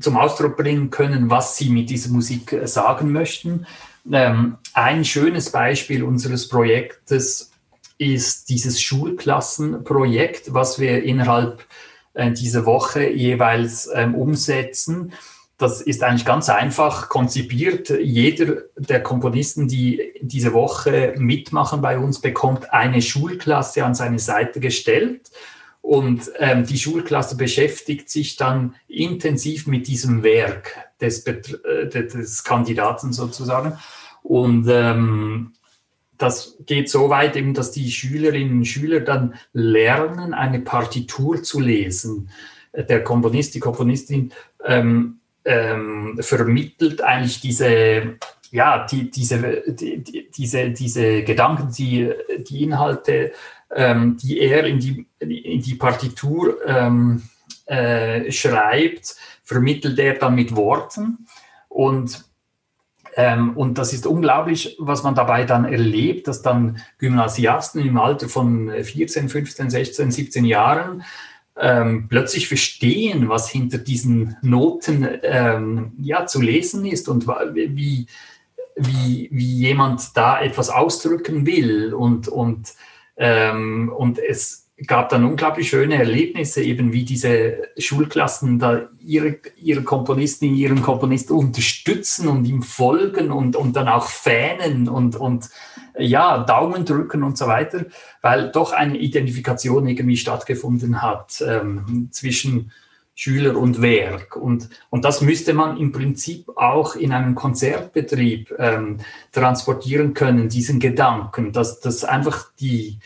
zum Ausdruck bringen können, was sie mit dieser Musik äh, sagen möchten. Ähm, ein schönes Beispiel unseres Projektes ist dieses Schulklassenprojekt, was wir innerhalb äh, dieser Woche jeweils ähm, umsetzen. das ist eigentlich ganz einfach konzipiert. Jeder der Komponisten, die diese Woche mitmachen bei uns, bekommt eine Schulklasse an seine Seite gestellt. Und ähm, die Schulklasse beschäftigt sich dann intensiv mit diesem Werk des, äh, des Kandidaten sozusagen. Und ähm, das geht so weit eben, dass die Schülerinnen und Schüler dann lernen, eine Partitur zu lesen. Der Komponist, die Komponistin ähm, ähm, vermittelt eigentlich diese, ja, die, diese, die, diese, diese Gedanken, die, die Inhalte, ähm, die er in die, in die Partitur ähm, äh, schreibt, vermittelt er dann mit Worten. Und, ähm, und das ist unglaublich, was man dabei dann erlebt, dass dann Gymnasiasten im Alter von 14, 15, 16, 17 Jahren ähm, plötzlich verstehen, was hinter diesen Noten ähm, ja, zu lesen ist und wie, wie, wie jemand da etwas ausdrücken will. Und, und, ähm, und es gab dann unglaublich schöne Erlebnisse, eben wie diese Schulklassen da ihre, ihre Komponisten, ihren Komponisten unterstützen und ihm folgen und, und dann auch fähnen und, und ja, Daumen drücken und so weiter, weil doch eine Identifikation irgendwie stattgefunden hat ähm, zwischen Schüler und Werk. Und, und das müsste man im Prinzip auch in einem Konzertbetrieb ähm, transportieren können, diesen Gedanken, dass, dass einfach die,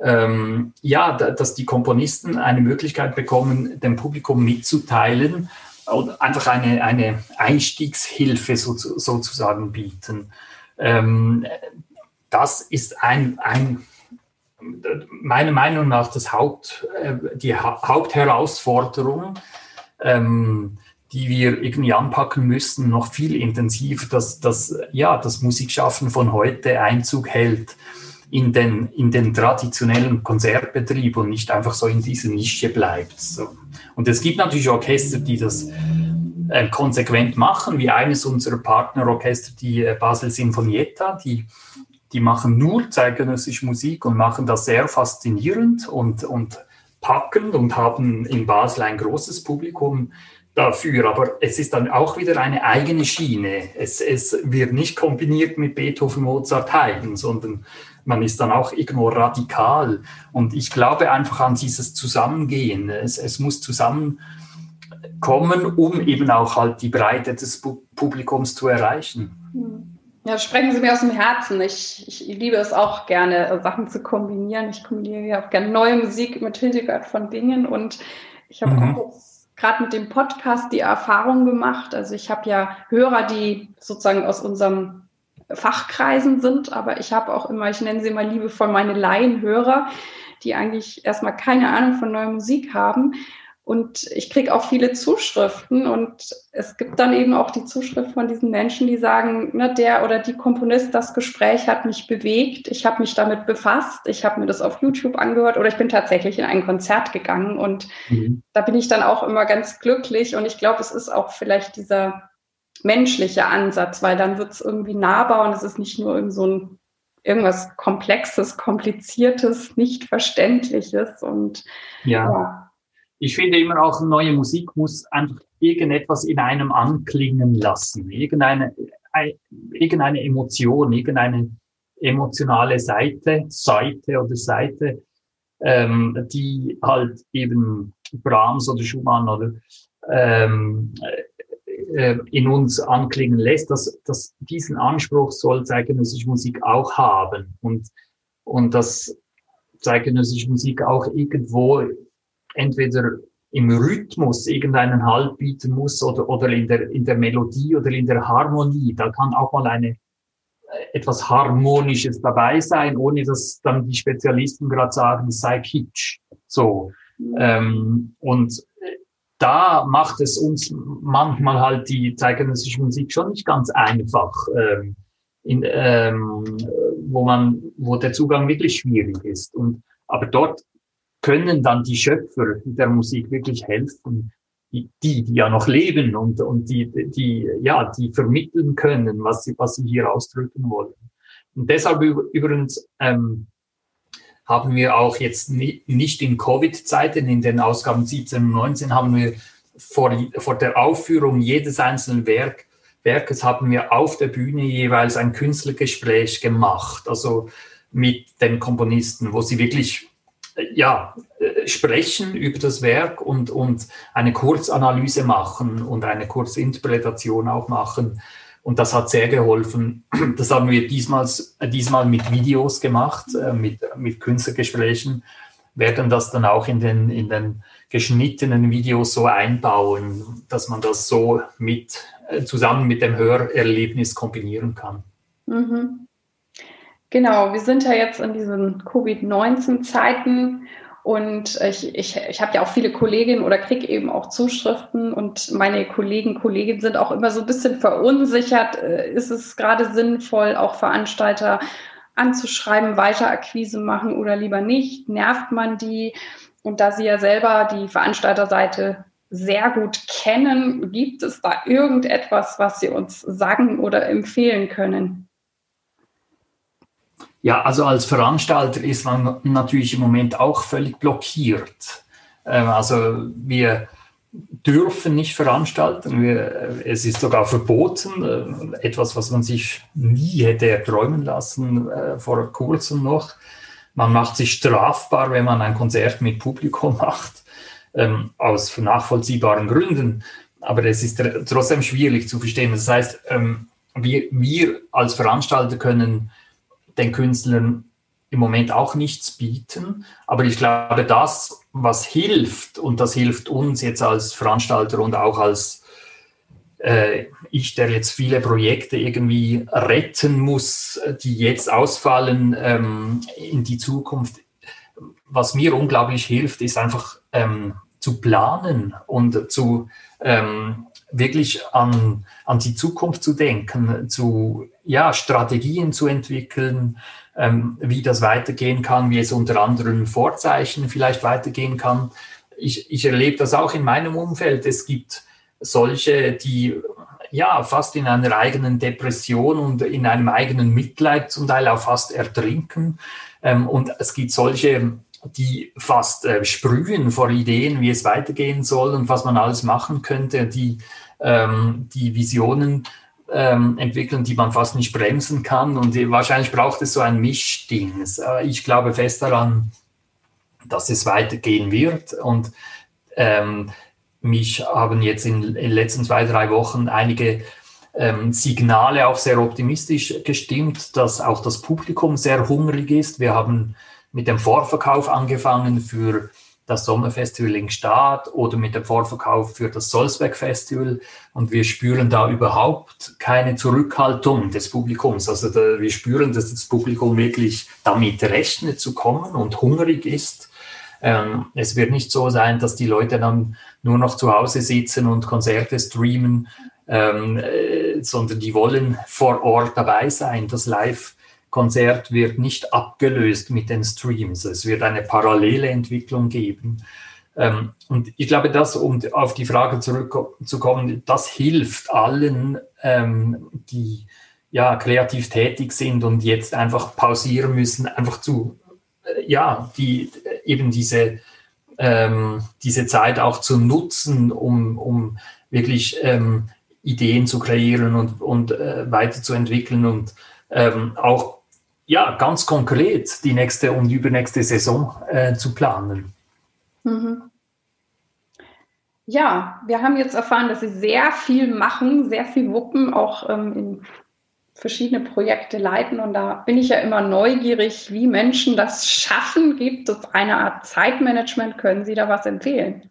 ähm, ja, dass die Komponisten eine Möglichkeit bekommen, dem Publikum mitzuteilen und einfach eine, eine Einstiegshilfe so, sozusagen bieten. Ähm, das ist ein, ein meiner Meinung nach das Haupt, äh, die Hauptherausforderung, ähm, die wir irgendwie anpacken müssen, noch viel intensiver, dass, dass ja, das Musikschaffen von heute Einzug hält in den, in den traditionellen Konzertbetrieb und nicht einfach so in dieser Nische bleibt. So. Und es gibt natürlich Orchester, die das äh, konsequent machen, wie eines unserer Partnerorchester, die äh, Basel Sinfonietta, die die machen nur zeitgenössische Musik und machen das sehr faszinierend und, und packend und haben in Basel ein großes Publikum dafür. Aber es ist dann auch wieder eine eigene Schiene. Es, es wird nicht kombiniert mit Beethoven, Mozart, Haydn, sondern man ist dann auch irgendwo radikal. Und ich glaube einfach an dieses Zusammengehen. Es, es muss zusammenkommen, um eben auch halt die Breite des Publikums zu erreichen. Ja, sprechen Sie mir aus dem Herzen. Ich, ich liebe es auch gerne, Sachen zu kombinieren. Ich kombiniere ja auch gerne neue Musik mit Hildegard von Bingen und ich habe mhm. auch gerade mit dem Podcast die Erfahrung gemacht. Also ich habe ja Hörer, die sozusagen aus unserem Fachkreisen sind, aber ich habe auch immer, ich nenne sie mal liebevoll meine Laienhörer, die eigentlich erstmal keine Ahnung von neuer Musik haben und ich kriege auch viele Zuschriften und es gibt dann eben auch die Zuschrift von diesen Menschen, die sagen, ne, der oder die Komponist, das Gespräch hat mich bewegt, ich habe mich damit befasst, ich habe mir das auf YouTube angehört oder ich bin tatsächlich in ein Konzert gegangen und mhm. da bin ich dann auch immer ganz glücklich und ich glaube, es ist auch vielleicht dieser menschliche Ansatz, weil dann wird es irgendwie nahbar und es ist nicht nur irgend so ein irgendwas Komplexes, Kompliziertes, nicht Verständliches und ja. ja ich finde immer auch, neue Musik muss einfach irgendetwas in einem anklingen lassen, irgendeine, irgendeine Emotion, irgendeine emotionale Seite, Seite oder Seite, ähm, die halt eben Brahms oder Schumann oder ähm, äh, in uns anklingen lässt, dass, dass diesen Anspruch soll zeitgenössische Musik auch haben und, und dass zeitgenössische Musik auch irgendwo entweder im Rhythmus irgendeinen Halt bieten muss oder, oder in, der, in der Melodie oder in der Harmonie. Da kann auch mal eine, äh, etwas Harmonisches dabei sein, ohne dass dann die Spezialisten gerade sagen, sei Kitsch. So. Ähm, und da macht es uns manchmal halt die zeitgenössische Musik schon nicht ganz einfach, ähm, in, ähm, wo man, wo der Zugang wirklich schwierig ist. Und aber dort können dann die Schöpfer der Musik wirklich helfen, die, die, ja noch leben und, und die, die, ja, die vermitteln können, was sie, was sie hier ausdrücken wollen. Und deshalb übrigens ähm, haben wir auch jetzt nicht in Covid-Zeiten, in den Ausgaben 17 und 19 haben wir vor, vor der Aufführung jedes einzelnen Werk, Werkes haben wir auf der Bühne jeweils ein Künstlergespräch gemacht, also mit den Komponisten, wo sie wirklich ja, äh, sprechen über das Werk und, und eine Kurzanalyse machen und eine Kurzinterpretation auch machen. Und das hat sehr geholfen. Das haben wir diesmal, diesmal mit Videos gemacht, äh, mit, mit Künstlergesprächen, werden das dann auch in den, in den geschnittenen Videos so einbauen, dass man das so mit, äh, zusammen mit dem Hörerlebnis kombinieren kann. Mhm. Genau, wir sind ja jetzt in diesen Covid-19-Zeiten und ich, ich, ich habe ja auch viele Kolleginnen oder kriege eben auch Zuschriften und meine Kollegen, Kolleginnen sind auch immer so ein bisschen verunsichert. Äh, ist es gerade sinnvoll, auch Veranstalter anzuschreiben, weiter Akquise machen oder lieber nicht? Nervt man die? Und da Sie ja selber die Veranstalterseite sehr gut kennen, gibt es da irgendetwas, was Sie uns sagen oder empfehlen können? Ja, also als Veranstalter ist man natürlich im Moment auch völlig blockiert. Ähm, also wir dürfen nicht veranstalten. Wir, es ist sogar verboten, äh, etwas, was man sich nie hätte erträumen lassen äh, vor kurzem noch. Man macht sich strafbar, wenn man ein Konzert mit Publikum macht, ähm, aus nachvollziehbaren Gründen. Aber es ist trotzdem schwierig zu verstehen. Das heißt, ähm, wir als Veranstalter können den Künstlern im Moment auch nichts bieten. Aber ich glaube, das, was hilft, und das hilft uns jetzt als Veranstalter und auch als äh, ich, der jetzt viele Projekte irgendwie retten muss, die jetzt ausfallen ähm, in die Zukunft. Was mir unglaublich hilft, ist einfach ähm, zu planen und zu ähm, wirklich an, an die Zukunft zu denken, zu ja, Strategien zu entwickeln, ähm, wie das weitergehen kann, wie es unter anderen Vorzeichen vielleicht weitergehen kann. Ich, ich erlebe das auch in meinem Umfeld. Es gibt solche, die ja fast in einer eigenen Depression und in einem eigenen Mitleid zum Teil auch fast ertrinken. Ähm, und es gibt solche, die fast äh, sprühen vor Ideen, wie es weitergehen soll und was man alles machen könnte, die ähm, die Visionen ähm, entwickeln, die man fast nicht bremsen kann. Und wahrscheinlich braucht es so ein Mischding. Äh, ich glaube fest daran, dass es weitergehen wird. Und ähm, mich haben jetzt in, den letzten zwei, drei Wochen einige ähm, Signale auch sehr optimistisch gestimmt, dass auch das Publikum sehr hungrig ist. Wir haben mit dem Vorverkauf angefangen für das Sommerfestival in Gstaad oder mit dem Vorverkauf für das Solzberg Festival. Und wir spüren da überhaupt keine Zurückhaltung des Publikums. Also da, wir spüren, dass das Publikum wirklich damit rechnet zu kommen und hungrig ist. Ähm, es wird nicht so sein, dass die Leute dann nur noch zu Hause sitzen und Konzerte streamen, ähm, äh, sondern die wollen vor Ort dabei sein. Das Live Konzert wird nicht abgelöst mit den Streams. Es wird eine parallele Entwicklung geben. Ähm, und ich glaube, das, um auf die Frage zurückzukommen, das hilft allen, ähm, die ja kreativ tätig sind und jetzt einfach pausieren müssen, einfach zu, äh, ja, die eben diese, ähm, diese Zeit auch zu nutzen, um, um wirklich Ideen zu kreieren und, und äh, weiterzuentwickeln und auch ja, ganz konkret die nächste und übernächste Saison äh, zu planen. Mhm. Ja, wir haben jetzt erfahren, dass Sie sehr viel machen, sehr viel wuppen, auch ähm, in verschiedene Projekte leiten. Und da bin ich ja immer neugierig, wie Menschen das schaffen. Gibt es eine Art Zeitmanagement? Können Sie da was empfehlen?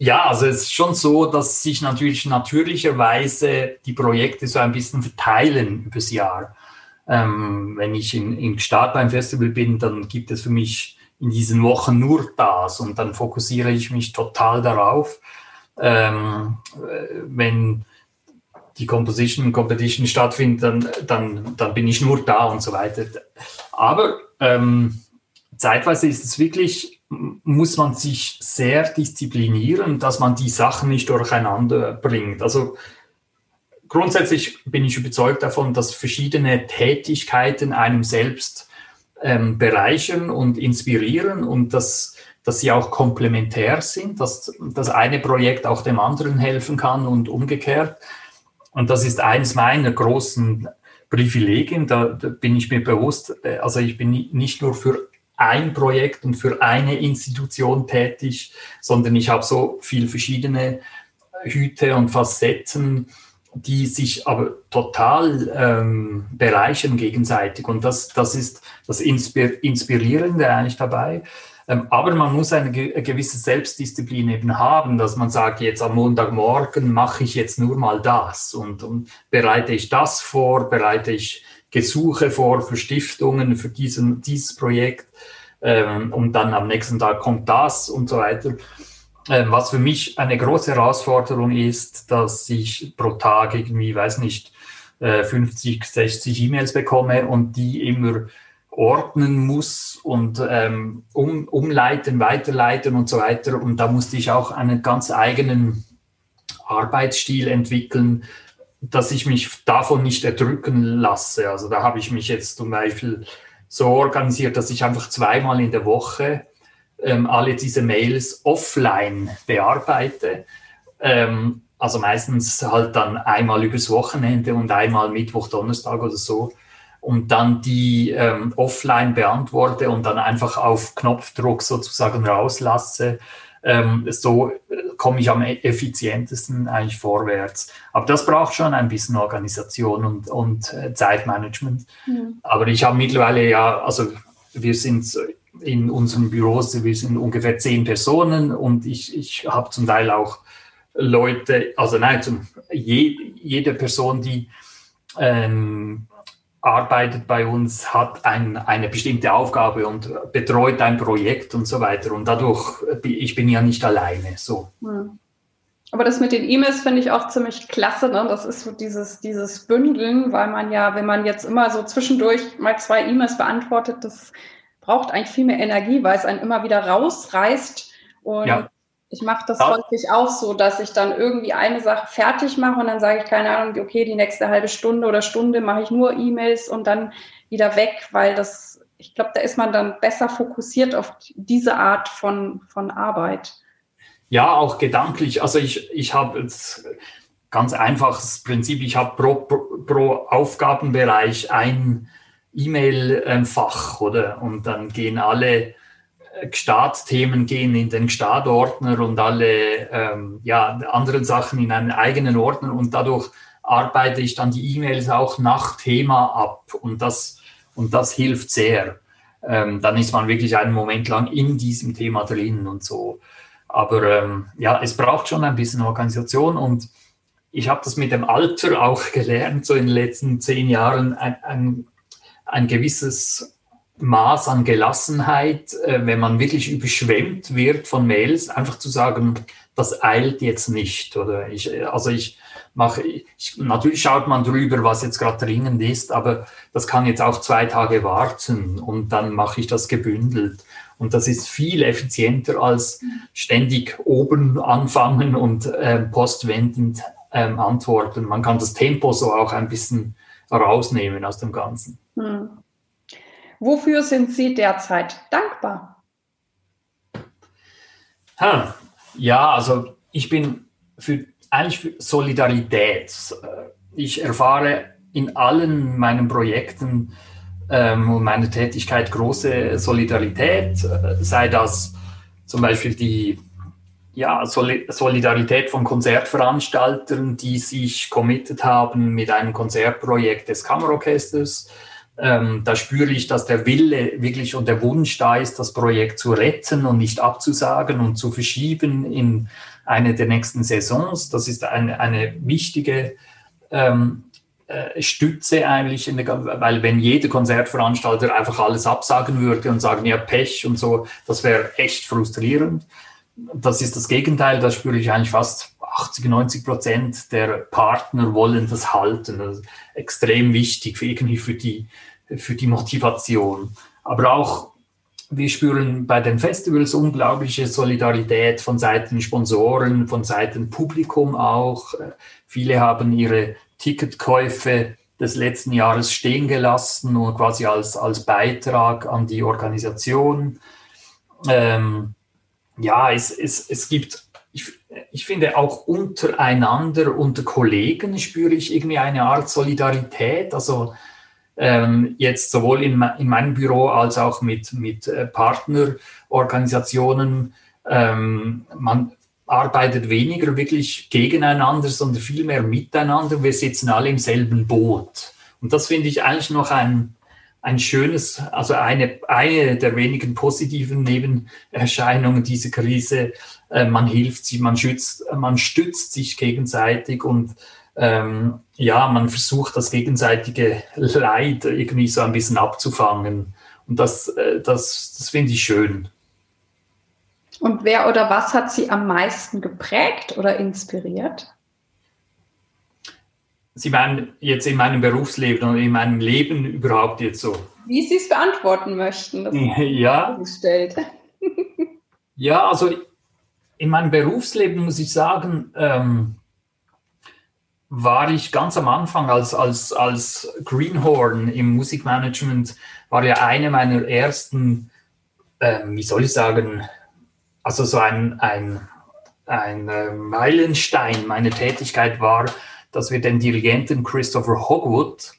Ja, also es ist schon so, dass sich natürlich natürlicherweise die Projekte so ein bisschen verteilen übers Jahr. Ähm, wenn ich in, in Start beim Festival bin, dann gibt es für mich in diesen Wochen nur das und dann fokussiere ich mich total darauf. Ähm, wenn die Composition Competition stattfindet, dann, dann, dann bin ich nur da und so weiter. Aber ähm, zeitweise ist es wirklich muss man sich sehr disziplinieren, dass man die Sachen nicht durcheinander bringt. Also grundsätzlich bin ich überzeugt davon, dass verschiedene Tätigkeiten einem selbst ähm, bereichern und inspirieren und dass, dass sie auch komplementär sind, dass das eine Projekt auch dem anderen helfen kann und umgekehrt. Und das ist eines meiner großen Privilegien, da, da bin ich mir bewusst. Äh, also ich bin nicht nur für ein Projekt und für eine Institution tätig, sondern ich habe so viele verschiedene Hüte und Facetten, die sich aber total ähm, bereichern gegenseitig. Und das, das ist das Inspirierende eigentlich dabei. Ähm, aber man muss eine, eine, gewisse Selbstdisziplin eben haben, dass man sagt, jetzt am Montagmorgen mache ich jetzt nur mal das und, und bereite ich das vor, bereite ich Gesuche vor für Stiftungen, für diesen, dieses Projekt ähm, und dann am nächsten Tag kommt das und so weiter. Ähm, was für mich eine große Herausforderung ist, dass ich pro Tag irgendwie, weiß nicht, äh, 50, 60 E-Mails bekomme und die immer ordnen muss und ähm, um, umleiten, weiterleiten und so weiter. Und da musste ich auch einen ganz eigenen Arbeitsstil entwickeln, dass ich mich davon nicht erdrücken lasse. Also da habe ich mich jetzt zum Beispiel so organisiert, dass ich einfach zweimal in der Woche ähm, alle diese Mails offline bearbeite. Ähm, also meistens halt dann einmal übers Wochenende und einmal Mittwoch, Donnerstag oder so. Und dann die ähm, offline beantworte und dann einfach auf Knopfdruck sozusagen rauslasse. Ähm, so komme ich am effizientesten eigentlich vorwärts. Aber das braucht schon ein bisschen Organisation und, und äh, Zeitmanagement. Mhm. Aber ich habe mittlerweile ja, also wir sind in unseren Büros, wir sind ungefähr zehn Personen und ich, ich habe zum Teil auch Leute, also nein, zum, je, jede Person, die ähm, arbeitet bei uns, hat ein, eine bestimmte Aufgabe und betreut ein Projekt und so weiter. Und dadurch, ich bin ja nicht alleine. So. Hm. Aber das mit den E-Mails finde ich auch ziemlich klasse. Ne? Das ist so dieses, dieses Bündeln, weil man ja, wenn man jetzt immer so zwischendurch mal zwei E-Mails beantwortet, das braucht eigentlich viel mehr Energie, weil es einen immer wieder rausreißt. Und ja. Ich mache das ja. häufig auch so, dass ich dann irgendwie eine Sache fertig mache und dann sage ich, keine Ahnung, okay, die nächste halbe Stunde oder Stunde mache ich nur E-Mails und dann wieder weg, weil das, ich glaube, da ist man dann besser fokussiert auf diese Art von, von Arbeit. Ja, auch gedanklich. Also ich, ich habe jetzt ganz einfaches Prinzip. Ich habe pro, pro, pro Aufgabenbereich ein E-Mail-Fach, oder? Und dann gehen alle Startthemen gehen in den Startordner und alle ähm, ja, anderen Sachen in einen eigenen Ordner und dadurch arbeite ich dann die E-Mails auch nach Thema ab und das, und das hilft sehr. Ähm, dann ist man wirklich einen Moment lang in diesem Thema drin und so. Aber ähm, ja, es braucht schon ein bisschen Organisation und ich habe das mit dem Alter auch gelernt, so in den letzten zehn Jahren, ein, ein ein gewisses Maß an Gelassenheit, äh, wenn man wirklich überschwemmt wird von Mails, einfach zu sagen, das eilt jetzt nicht. Oder ich, also ich mache, ich, natürlich schaut man drüber, was jetzt gerade dringend ist, aber das kann jetzt auch zwei Tage warten und dann mache ich das gebündelt. Und das ist viel effizienter als ständig oben anfangen und ähm, postwendend ähm, antworten. Man kann das Tempo so auch ein bisschen rausnehmen aus dem Ganzen. Hm. Wofür sind Sie derzeit dankbar? Ha, ja, also ich bin für eigentlich für Solidarität. Ich erfahre in allen meinen Projekten ähm, und meiner Tätigkeit große Solidarität, sei das zum Beispiel die ja, Solidarität von Konzertveranstaltern, die sich committed haben mit einem Konzertprojekt des Kammerorchesters. Ähm, da spüre ich, dass der Wille wirklich und der Wunsch da ist, das Projekt zu retten und nicht abzusagen und zu verschieben in eine der nächsten Saisons. Das ist eine, eine wichtige ähm, äh, Stütze eigentlich, der, weil wenn jeder Konzertveranstalter einfach alles absagen würde und sagen, ja, Pech und so, das wäre echt frustrierend das ist das Gegenteil, da spüre ich eigentlich fast 80, 90 Prozent der Partner wollen das halten. Das ist extrem wichtig für irgendwie für die, für die Motivation. Aber auch wir spüren bei den Festivals unglaubliche Solidarität von Seiten Sponsoren, von Seiten Publikum auch. Viele haben ihre Ticketkäufe des letzten Jahres stehen gelassen, nur quasi als, als Beitrag an die Organisation. Ähm, ja, es, es, es gibt, ich, ich finde auch untereinander, unter Kollegen spüre ich irgendwie eine Art Solidarität. Also ähm, jetzt sowohl in, in meinem Büro als auch mit, mit äh, Partnerorganisationen. Ähm, man arbeitet weniger wirklich gegeneinander, sondern vielmehr miteinander. Wir sitzen alle im selben Boot. Und das finde ich eigentlich noch ein, ein schönes, also eine, eine der wenigen positiven Nebenerscheinungen dieser Krise. Äh, man hilft sich, man schützt, man stützt sich gegenseitig und ähm, ja, man versucht das gegenseitige Leid irgendwie so ein bisschen abzufangen. Und das, äh, das, das finde ich schön. Und wer oder was hat Sie am meisten geprägt oder inspiriert? Sie meinen jetzt in meinem Berufsleben oder in meinem Leben überhaupt jetzt so? Wie Sie es beantworten möchten. Das ja. ja, also in meinem Berufsleben muss ich sagen, ähm, war ich ganz am Anfang als, als, als Greenhorn im Musikmanagement, war ja eine meiner ersten, ähm, wie soll ich sagen, also so ein, ein, ein äh, Meilenstein meiner Tätigkeit war, dass wir den Dirigenten Christopher Hogwood,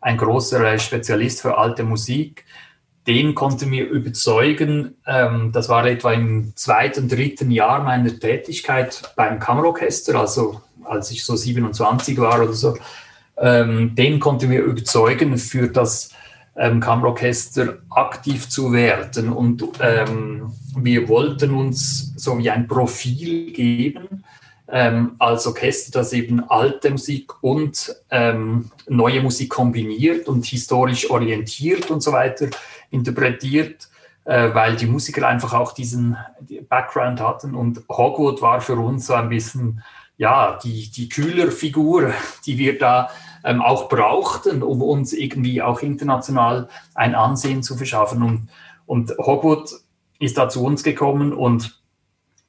ein großer Spezialist für alte Musik, den konnte mir überzeugen, ähm, das war etwa im zweiten, dritten Jahr meiner Tätigkeit beim Kammerorchester, also als ich so 27 war oder so, ähm, den konnte mir überzeugen, für das ähm, Kammerorchester aktiv zu werden. Und ähm, wir wollten uns so wie ein Profil geben ähm, als Orchester, das eben alte Musik und ähm, neue Musik kombiniert und historisch orientiert und so weiter interpretiert, äh, weil die Musiker einfach auch diesen Background hatten. Und Hogwood war für uns so ein bisschen ja, die, die Kühlerfigur, die wir da ähm, auch brauchten, um uns irgendwie auch international ein Ansehen zu verschaffen. Und, und Hogwood ist da zu uns gekommen und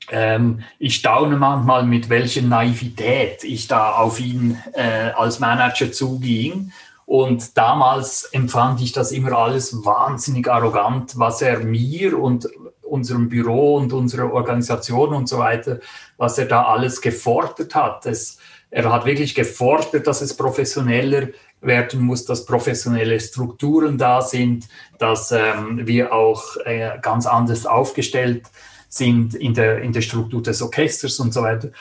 ähm, ich staune manchmal, mit welcher Naivität ich da auf ihn äh, als Manager zuging. Und damals empfand ich das immer alles wahnsinnig arrogant, was er mir und unserem Büro und unserer Organisation und so weiter, was er da alles gefordert hat. Es, er hat wirklich gefordert, dass es professioneller werden muss, dass professionelle Strukturen da sind, dass ähm, wir auch äh, ganz anders aufgestellt sind in der, in der Struktur des Orchesters und so weiter.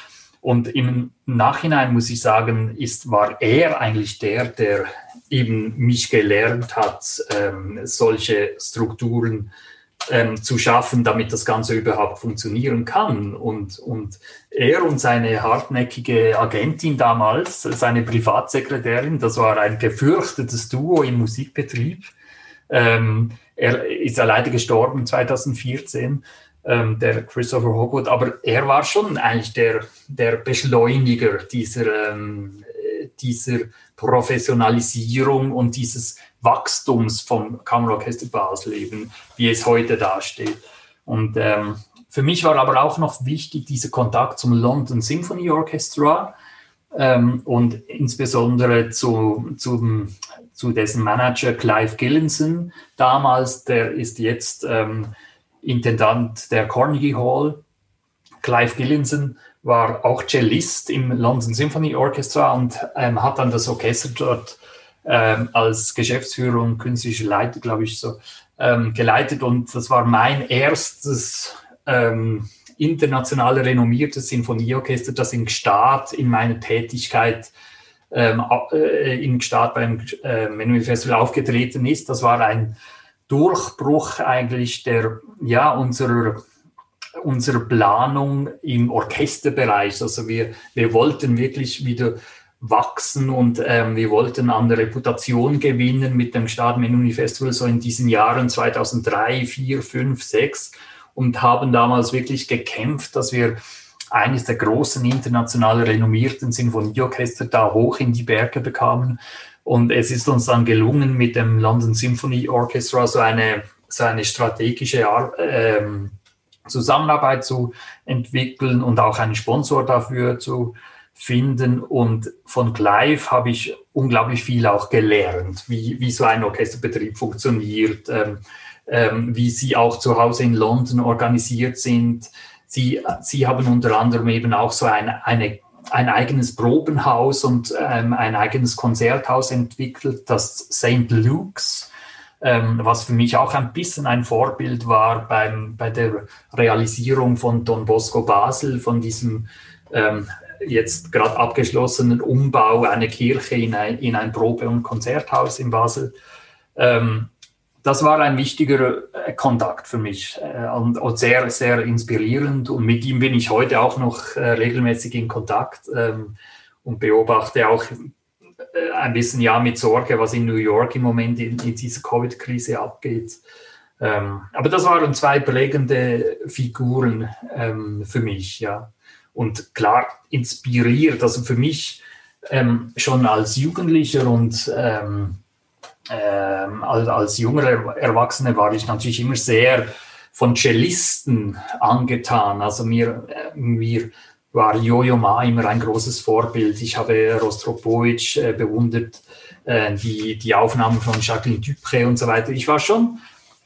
Und im Nachhinein muss ich sagen, ist, war er eigentlich der, der eben mich gelernt hat, ähm, solche Strukturen ähm, zu schaffen, damit das Ganze überhaupt funktionieren kann. Und, und er und seine hartnäckige Agentin damals, seine Privatsekretärin, das war ein gefürchtetes Duo im Musikbetrieb. Ähm, er ist ja leider gestorben 2014, ähm, der Christopher Hogwood, aber er war schon eigentlich der, der Beschleuniger dieser, ähm, dieser Professionalisierung und dieses Wachstums vom Kammerorchester Basel eben, wie es heute dasteht. Und ähm, für mich war aber auch noch wichtig dieser Kontakt zum London Symphony Orchestra ähm, und insbesondere zu, zum, zu dessen Manager Clive Gillinson damals, der ist jetzt ähm, Intendant der Carnegie Hall. Clive Gillinson war auch Cellist im London Symphony Orchestra und ähm, hat dann das Orchester dort ähm, als Geschäftsführer und künstlicher Leiter, glaube ich, so ähm, geleitet. Und das war mein erstes ähm, international renommiertes Sinfonieorchester, das in Gstaad in meiner Tätigkeit ähm, äh, in Gstaad beim äh, Menuhin Festival aufgetreten ist. Das war ein Durchbruch eigentlich der, ja, unserer unserer Planung im Orchesterbereich. Also wir, wir wollten wirklich wieder wachsen und ähm, wir wollten an der Reputation gewinnen mit dem Stadtmenü Festival so in diesen Jahren 2003, 4, 5, 6 und haben damals wirklich gekämpft, dass wir eines der großen international renommierten Sinfonieorchester da hoch in die Berge bekamen. Und es ist uns dann gelungen, mit dem London Symphony Orchestra so eine, so eine strategische ähm, Zusammenarbeit zu entwickeln und auch einen Sponsor dafür zu finden. Und von Clive habe ich unglaublich viel auch gelernt, wie, wie so ein Orchesterbetrieb funktioniert, ähm, ähm, wie sie auch zu Hause in London organisiert sind. Sie, sie haben unter anderem eben auch so eine, eine ein eigenes Probenhaus und ähm, ein eigenes Konzerthaus entwickelt, das St. Luke's, ähm, was für mich auch ein bisschen ein Vorbild war beim, bei der Realisierung von Don Bosco Basel, von diesem ähm, jetzt gerade abgeschlossenen Umbau einer Kirche in ein, in ein Probe- und Konzerthaus in Basel. Ähm, das war ein wichtiger äh, Kontakt für mich äh, und, sehr, sehr inspirierend. Und mit ihm bin ich heute auch noch äh, regelmäßig in Kontakt ähm, und beobachte auch ein bisschen ja mit Sorge, was in New York im Moment in, dieser Covid-Krise abgeht. Ähm, aber das waren zwei prägende Figuren ähm, für mich, ja. Und klar inspiriert, also für mich schon als Jugendlicher und ähm, als, als junger Erwachsener war ich natürlich immer sehr von Cellisten angetan. Also mir, äh, mir war Jojo Ma immer ein großes Vorbild. Ich habe Rostropovich äh, bewundert, äh, die, die Aufnahmen von Jacqueline Dupré und so weiter. Ich war schon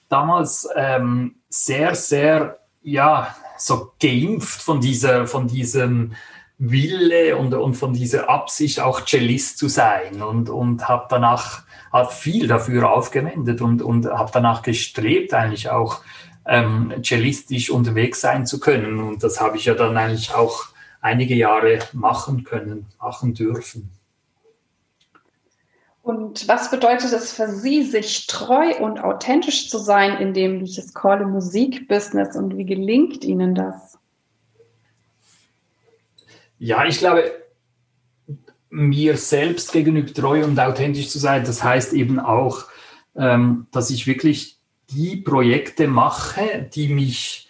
damals ähm, sehr, sehr, ja, so geimpft von dieser, von diesem Wille und, und von dieser Absicht, auch Cellist zu sein und, und habe danach hat viel dafür aufgewendet und, und habe danach gestrebt, eigentlich auch ähm, cellistisch unterwegs sein zu können. Und das habe ich ja dann eigentlich auch einige Jahre machen können, machen dürfen. Und was bedeutet es für Sie, sich treu und authentisch zu sein in dem, wie ich es call, Musikbusiness und wie gelingt Ihnen das? Ja, ich glaube, mir selbst gegenüber treu und authentisch zu sein, das heißt eben auch, ähm, dass ich wirklich die Projekte mache, die mich,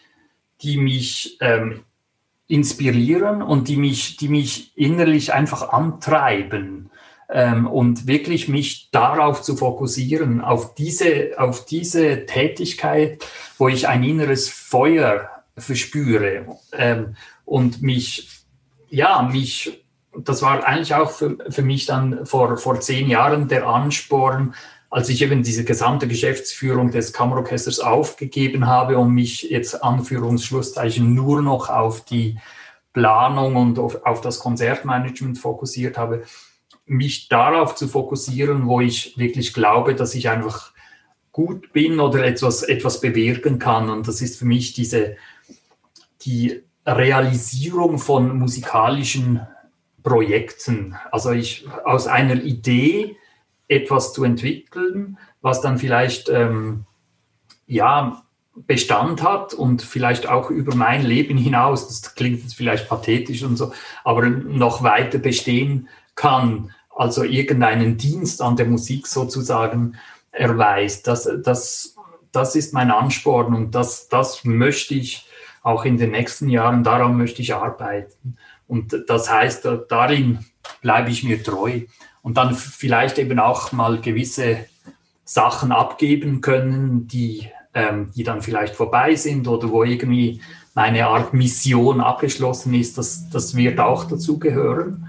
die mich ähm, inspirieren und die mich, die mich innerlich einfach antreiben ähm, und wirklich mich darauf zu fokussieren, auf diese, auf diese Tätigkeit, wo ich ein inneres Feuer verspüre ähm, und mich, ja, mich das war eigentlich auch für, für mich dann vor, vor zehn Jahren der Ansporn, als ich eben diese gesamte Geschäftsführung des Kammerorchesters aufgegeben habe und mich jetzt Anführungsschlusszeichen nur noch auf die Planung und auf, auf das Konzertmanagement fokussiert habe, mich darauf zu fokussieren, wo ich wirklich glaube, dass ich einfach gut bin oder etwas, etwas bewirken kann. Und das ist für mich diese, die Realisierung von musikalischen Projekten. Also ich aus einer Idee etwas zu entwickeln, was dann vielleicht ähm, ja Bestand hat und vielleicht auch über mein Leben hinaus, das klingt jetzt vielleicht pathetisch und so, aber noch weiter bestehen kann, also irgendeinen Dienst an der Musik sozusagen erweist. Das, das, das ist mein Ansporn und das, das möchte ich auch in den nächsten Jahren, daran möchte ich arbeiten. Und das heißt, darin bleibe ich mir treu. Und dann vielleicht eben auch mal gewisse Sachen abgeben können, die, ähm, die dann vielleicht vorbei sind oder wo irgendwie meine Art Mission abgeschlossen ist. Das, das wird auch dazugehören.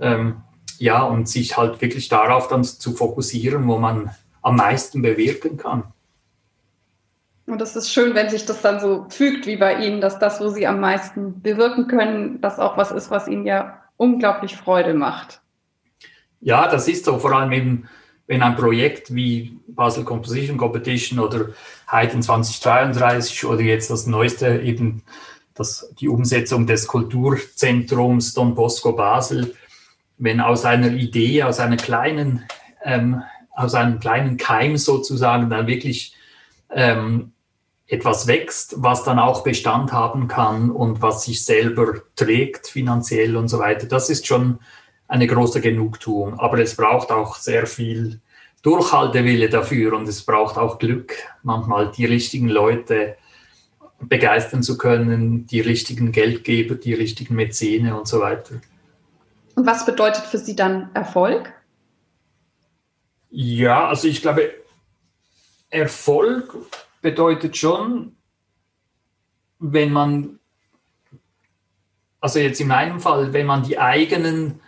Ähm, ja, und sich halt wirklich darauf dann zu fokussieren, wo man am meisten bewirken kann. Und es ist schön, wenn sich das dann so fügt wie bei Ihnen, dass das, wo Sie am meisten bewirken können, das auch was ist, was Ihnen ja unglaublich Freude macht. Ja, das ist so, vor allem eben, wenn ein Projekt wie Basel Composition Competition oder Haydn 2033 oder jetzt das neueste eben das, die Umsetzung des Kulturzentrums Don Bosco Basel, wenn aus einer Idee, aus einer kleinen, ähm, aus einem kleinen Keim sozusagen dann wirklich ähm, etwas wächst, was dann auch Bestand haben kann und was sich selber trägt finanziell und so weiter. Das ist schon eine große Genugtuung. Aber es braucht auch sehr viel Durchhaltewille dafür und es braucht auch Glück, manchmal die richtigen Leute begeistern zu können, die richtigen Geldgeber, die richtigen Mäzene und so weiter. Und was bedeutet für Sie dann Erfolg? Ja, also ich glaube, Erfolg bedeutet schon, wenn man, also jetzt in meinem Fall, wenn man die eigenen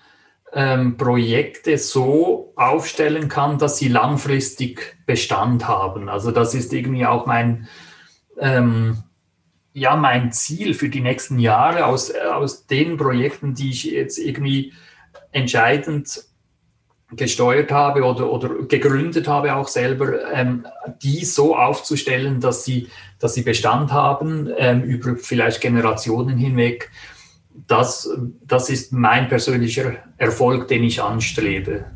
ähm, Projekte so aufstellen kann, dass sie langfristig Bestand haben. Also das ist irgendwie auch mein, ähm, ja, mein Ziel für die nächsten Jahre aus, aus den Projekten, die ich jetzt irgendwie entscheidend gesteuert habe oder, oder gegründet habe auch selber, ähm, die so aufzustellen, dass sie, dass sie Bestand haben ähm, über vielleicht Generationen hinweg das, das ist mein persönlicher Erfolg, den ich anstrebe.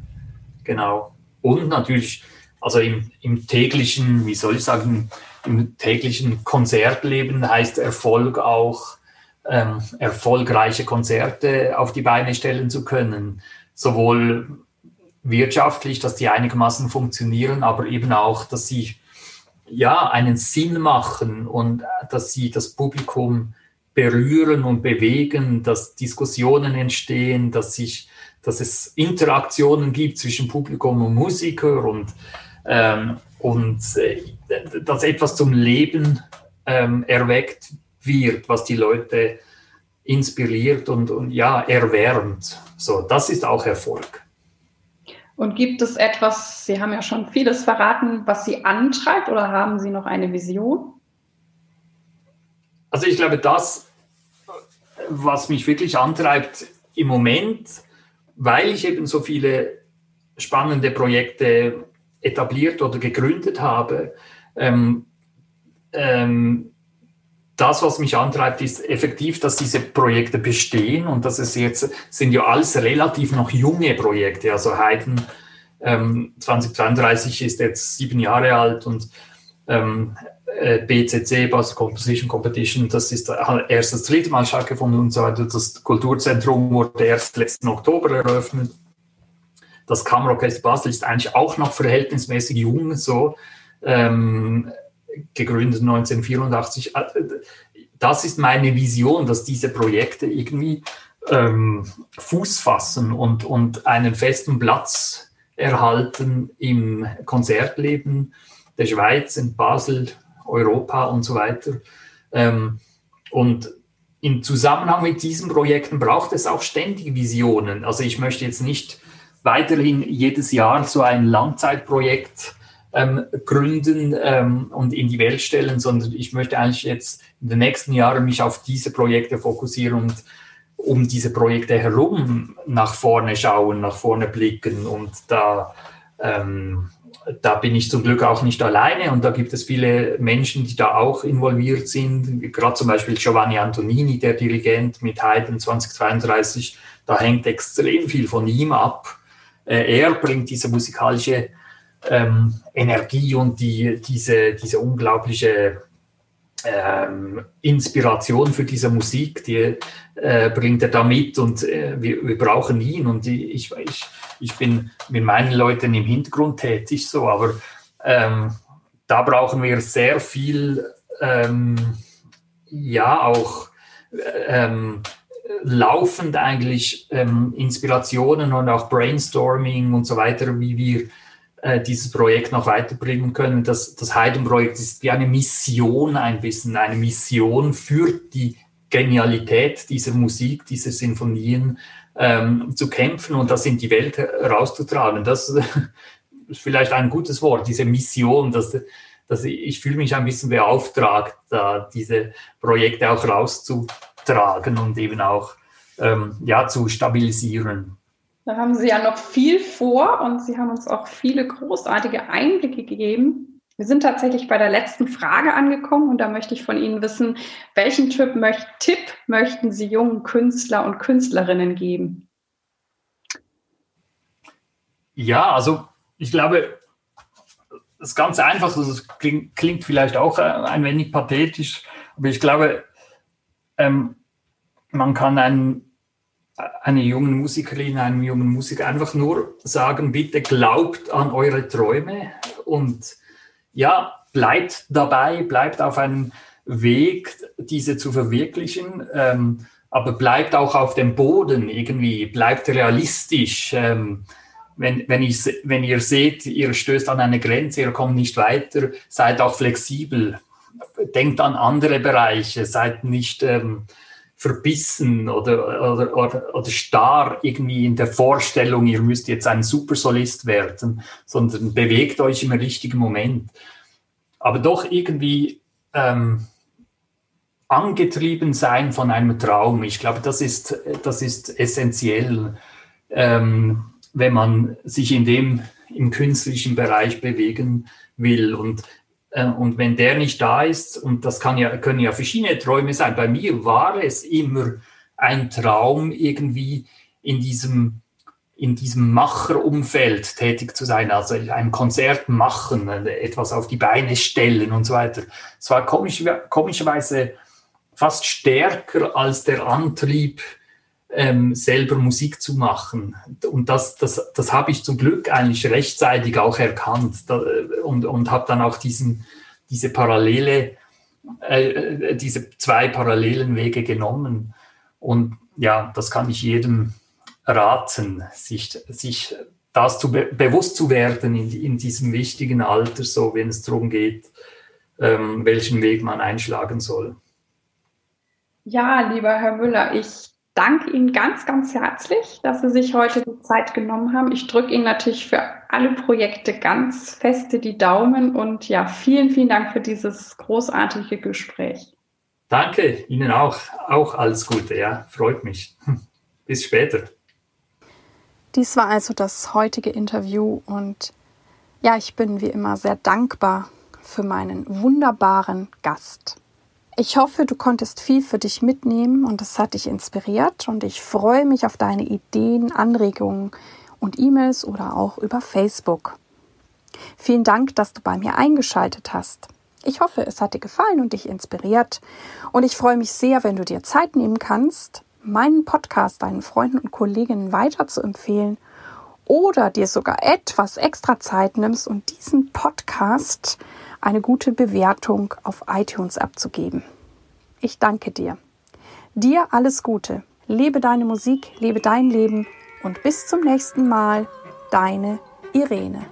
Genau. Und natürlich, also im, im täglichen, wie soll ich sagen, im täglichen Konzertleben heißt Erfolg auch, ähm, erfolgreiche Konzerte auf die Beine stellen zu können. Sowohl wirtschaftlich, dass die einigermaßen funktionieren, aber eben auch, dass sie ja einen Sinn machen und dass sie das Publikum berühren und bewegen, dass Diskussionen entstehen, dass, sich, dass es Interaktionen gibt zwischen Publikum und Musiker und, ähm, und äh, dass etwas zum Leben ähm, erweckt wird, was die Leute inspiriert und, und ja, erwärmt. So, das ist auch Erfolg. Und gibt es etwas, Sie haben ja schon vieles verraten, was Sie antreibt oder haben Sie noch eine Vision? Also ich glaube, das, was mich wirklich antreibt im Moment, weil ich eben so viele spannende Projekte etabliert oder gegründet habe, ähm, ähm, das, was mich antreibt, ist effektiv, dass diese Projekte bestehen und dass es jetzt sind ja alles relativ noch junge Projekte. Also Haydn ähm, 2032 ist jetzt sieben Jahre alt und ähm, äh, BCC, Basel Composition Competition, das ist erst das dritte Mal stattgefunden und so weiter. Das Kulturzentrum wurde erst letzten Oktober eröffnet. Das Kammerorchester Basel ist eigentlich auch noch verhältnismäßig jung, so ähm, gegründet 1984. Äh, das ist meine Vision, dass diese Projekte irgendwie ähm, Fuß fassen und, und einen festen Platz erhalten im Konzertleben der Schweiz, in Basel, Europa und so weiter. Ähm, und im Zusammenhang mit diesen Projekten braucht es auch ständige Visionen. Also ich möchte jetzt nicht weiterhin jedes Jahr so ein Langzeitprojekt ähm, gründen ähm, und in die Welt stellen, sondern ich möchte eigentlich jetzt in den nächsten Jahren mich auf diese Projekte fokussieren und um diese Projekte herum nach vorne schauen, nach vorne blicken und da ähm, da bin ich zum Glück auch nicht alleine und da gibt es viele Menschen, die da auch involviert sind. Gerade zum Beispiel Giovanni Antonini, der Dirigent mit Haydn 2032, da hängt extrem viel von ihm ab. Äh, er bringt diese musikalische ähm, Energie und die, diese, diese unglaubliche ähm, Inspiration für diese Musik, die äh, bringt er da mit und äh, wir, wir, brauchen ihn und ich, ich, ich bin mit meinen Leuten im Hintergrund tätig so, aber ähm, da brauchen wir sehr viel, ähm, ja auch ähm, laufend eigentlich ähm, Inspirationen und auch Brainstorming und so weiter, wie wir äh, dieses Projekt noch weiterbringen können. Das, das Haydn-Projekt ist wie eine Mission ein bisschen, eine Mission für die Genialität dieser Musik, dieser Sinfonien ähm, zu kämpfen und das in die Welt rauszutragen. Das ist vielleicht ein gutes Wort, diese Mission, dass, dass ich, ich fühle mich ein bisschen beauftragt, da diese Projekte auch rauszutragen und eben auch ähm, ja, zu stabilisieren. Da haben Sie ja noch viel vor und Sie haben uns auch viele großartige Einblicke gegeben. Wir sind tatsächlich bei der letzten Frage angekommen und da möchte ich von Ihnen wissen, welchen Tipp, möcht, Tipp möchten Sie jungen Künstler und Künstlerinnen geben? Ja, also ich glaube, das ist ganz einfach, das klingt, klingt vielleicht auch äh, ein wenig pathetisch, aber ich glaube, ähm, man kann einen einer jungen Musikerin, einem jungen Musiker einfach nur sagen, bitte glaubt an eure Träume und ja, bleibt dabei, bleibt auf einem Weg, diese zu verwirklichen, ähm, aber bleibt auch auf dem Boden irgendwie, bleibt realistisch. Ähm, wenn, wenn, ich, wenn ihr seht, ihr stößt an eine Grenze, ihr kommt nicht weiter, seid auch flexibel. Denkt an andere Bereiche, seid nicht... Ähm, verbissen oder, oder, oder, oder starr irgendwie in der Vorstellung, ihr müsst jetzt ein Supersolist werden, sondern bewegt euch im richtigen Moment. Aber doch irgendwie ähm, angetrieben sein von einem Traum. Ich glaube, das ist, das ist essentiell, ähm, wenn man sich in dem im künstlichen Bereich bewegen will. Und und wenn der nicht da ist, und das kann ja, können ja verschiedene Träume sein, bei mir war es immer ein Traum, irgendwie in diesem, in diesem Macherumfeld tätig zu sein, also ein Konzert machen, etwas auf die Beine stellen und so weiter. Es war komisch, komischerweise fast stärker als der Antrieb, ähm, selber Musik zu machen. Und das, das, das habe ich zum Glück eigentlich rechtzeitig auch erkannt da, und, und habe dann auch diesen, diese Parallele, äh, diese zwei parallelen Wege genommen. Und ja, das kann ich jedem raten, sich, sich das zu be bewusst zu werden in, in diesem wichtigen Alter, so wenn es darum geht, ähm, welchen Weg man einschlagen soll. Ja, lieber Herr Müller, ich danke Ihnen ganz, ganz herzlich, dass Sie sich heute die Zeit genommen haben. Ich drücke Ihnen natürlich für alle Projekte ganz feste die Daumen und ja, vielen, vielen Dank für dieses großartige Gespräch. Danke, Ihnen auch. Auch alles Gute, ja, freut mich. Bis später. Dies war also das heutige Interview und ja, ich bin wie immer sehr dankbar für meinen wunderbaren Gast. Ich hoffe, du konntest viel für dich mitnehmen und es hat dich inspiriert und ich freue mich auf deine Ideen, Anregungen und E-Mails oder auch über Facebook. Vielen Dank, dass du bei mir eingeschaltet hast. Ich hoffe, es hat dir gefallen und dich inspiriert und ich freue mich sehr, wenn du dir Zeit nehmen kannst, meinen Podcast deinen Freunden und Kolleginnen weiter zu empfehlen oder dir sogar etwas extra Zeit nimmst und diesen Podcast eine gute Bewertung auf iTunes abzugeben. Ich danke dir. Dir alles Gute. Lebe deine Musik, lebe dein Leben und bis zum nächsten Mal, deine Irene.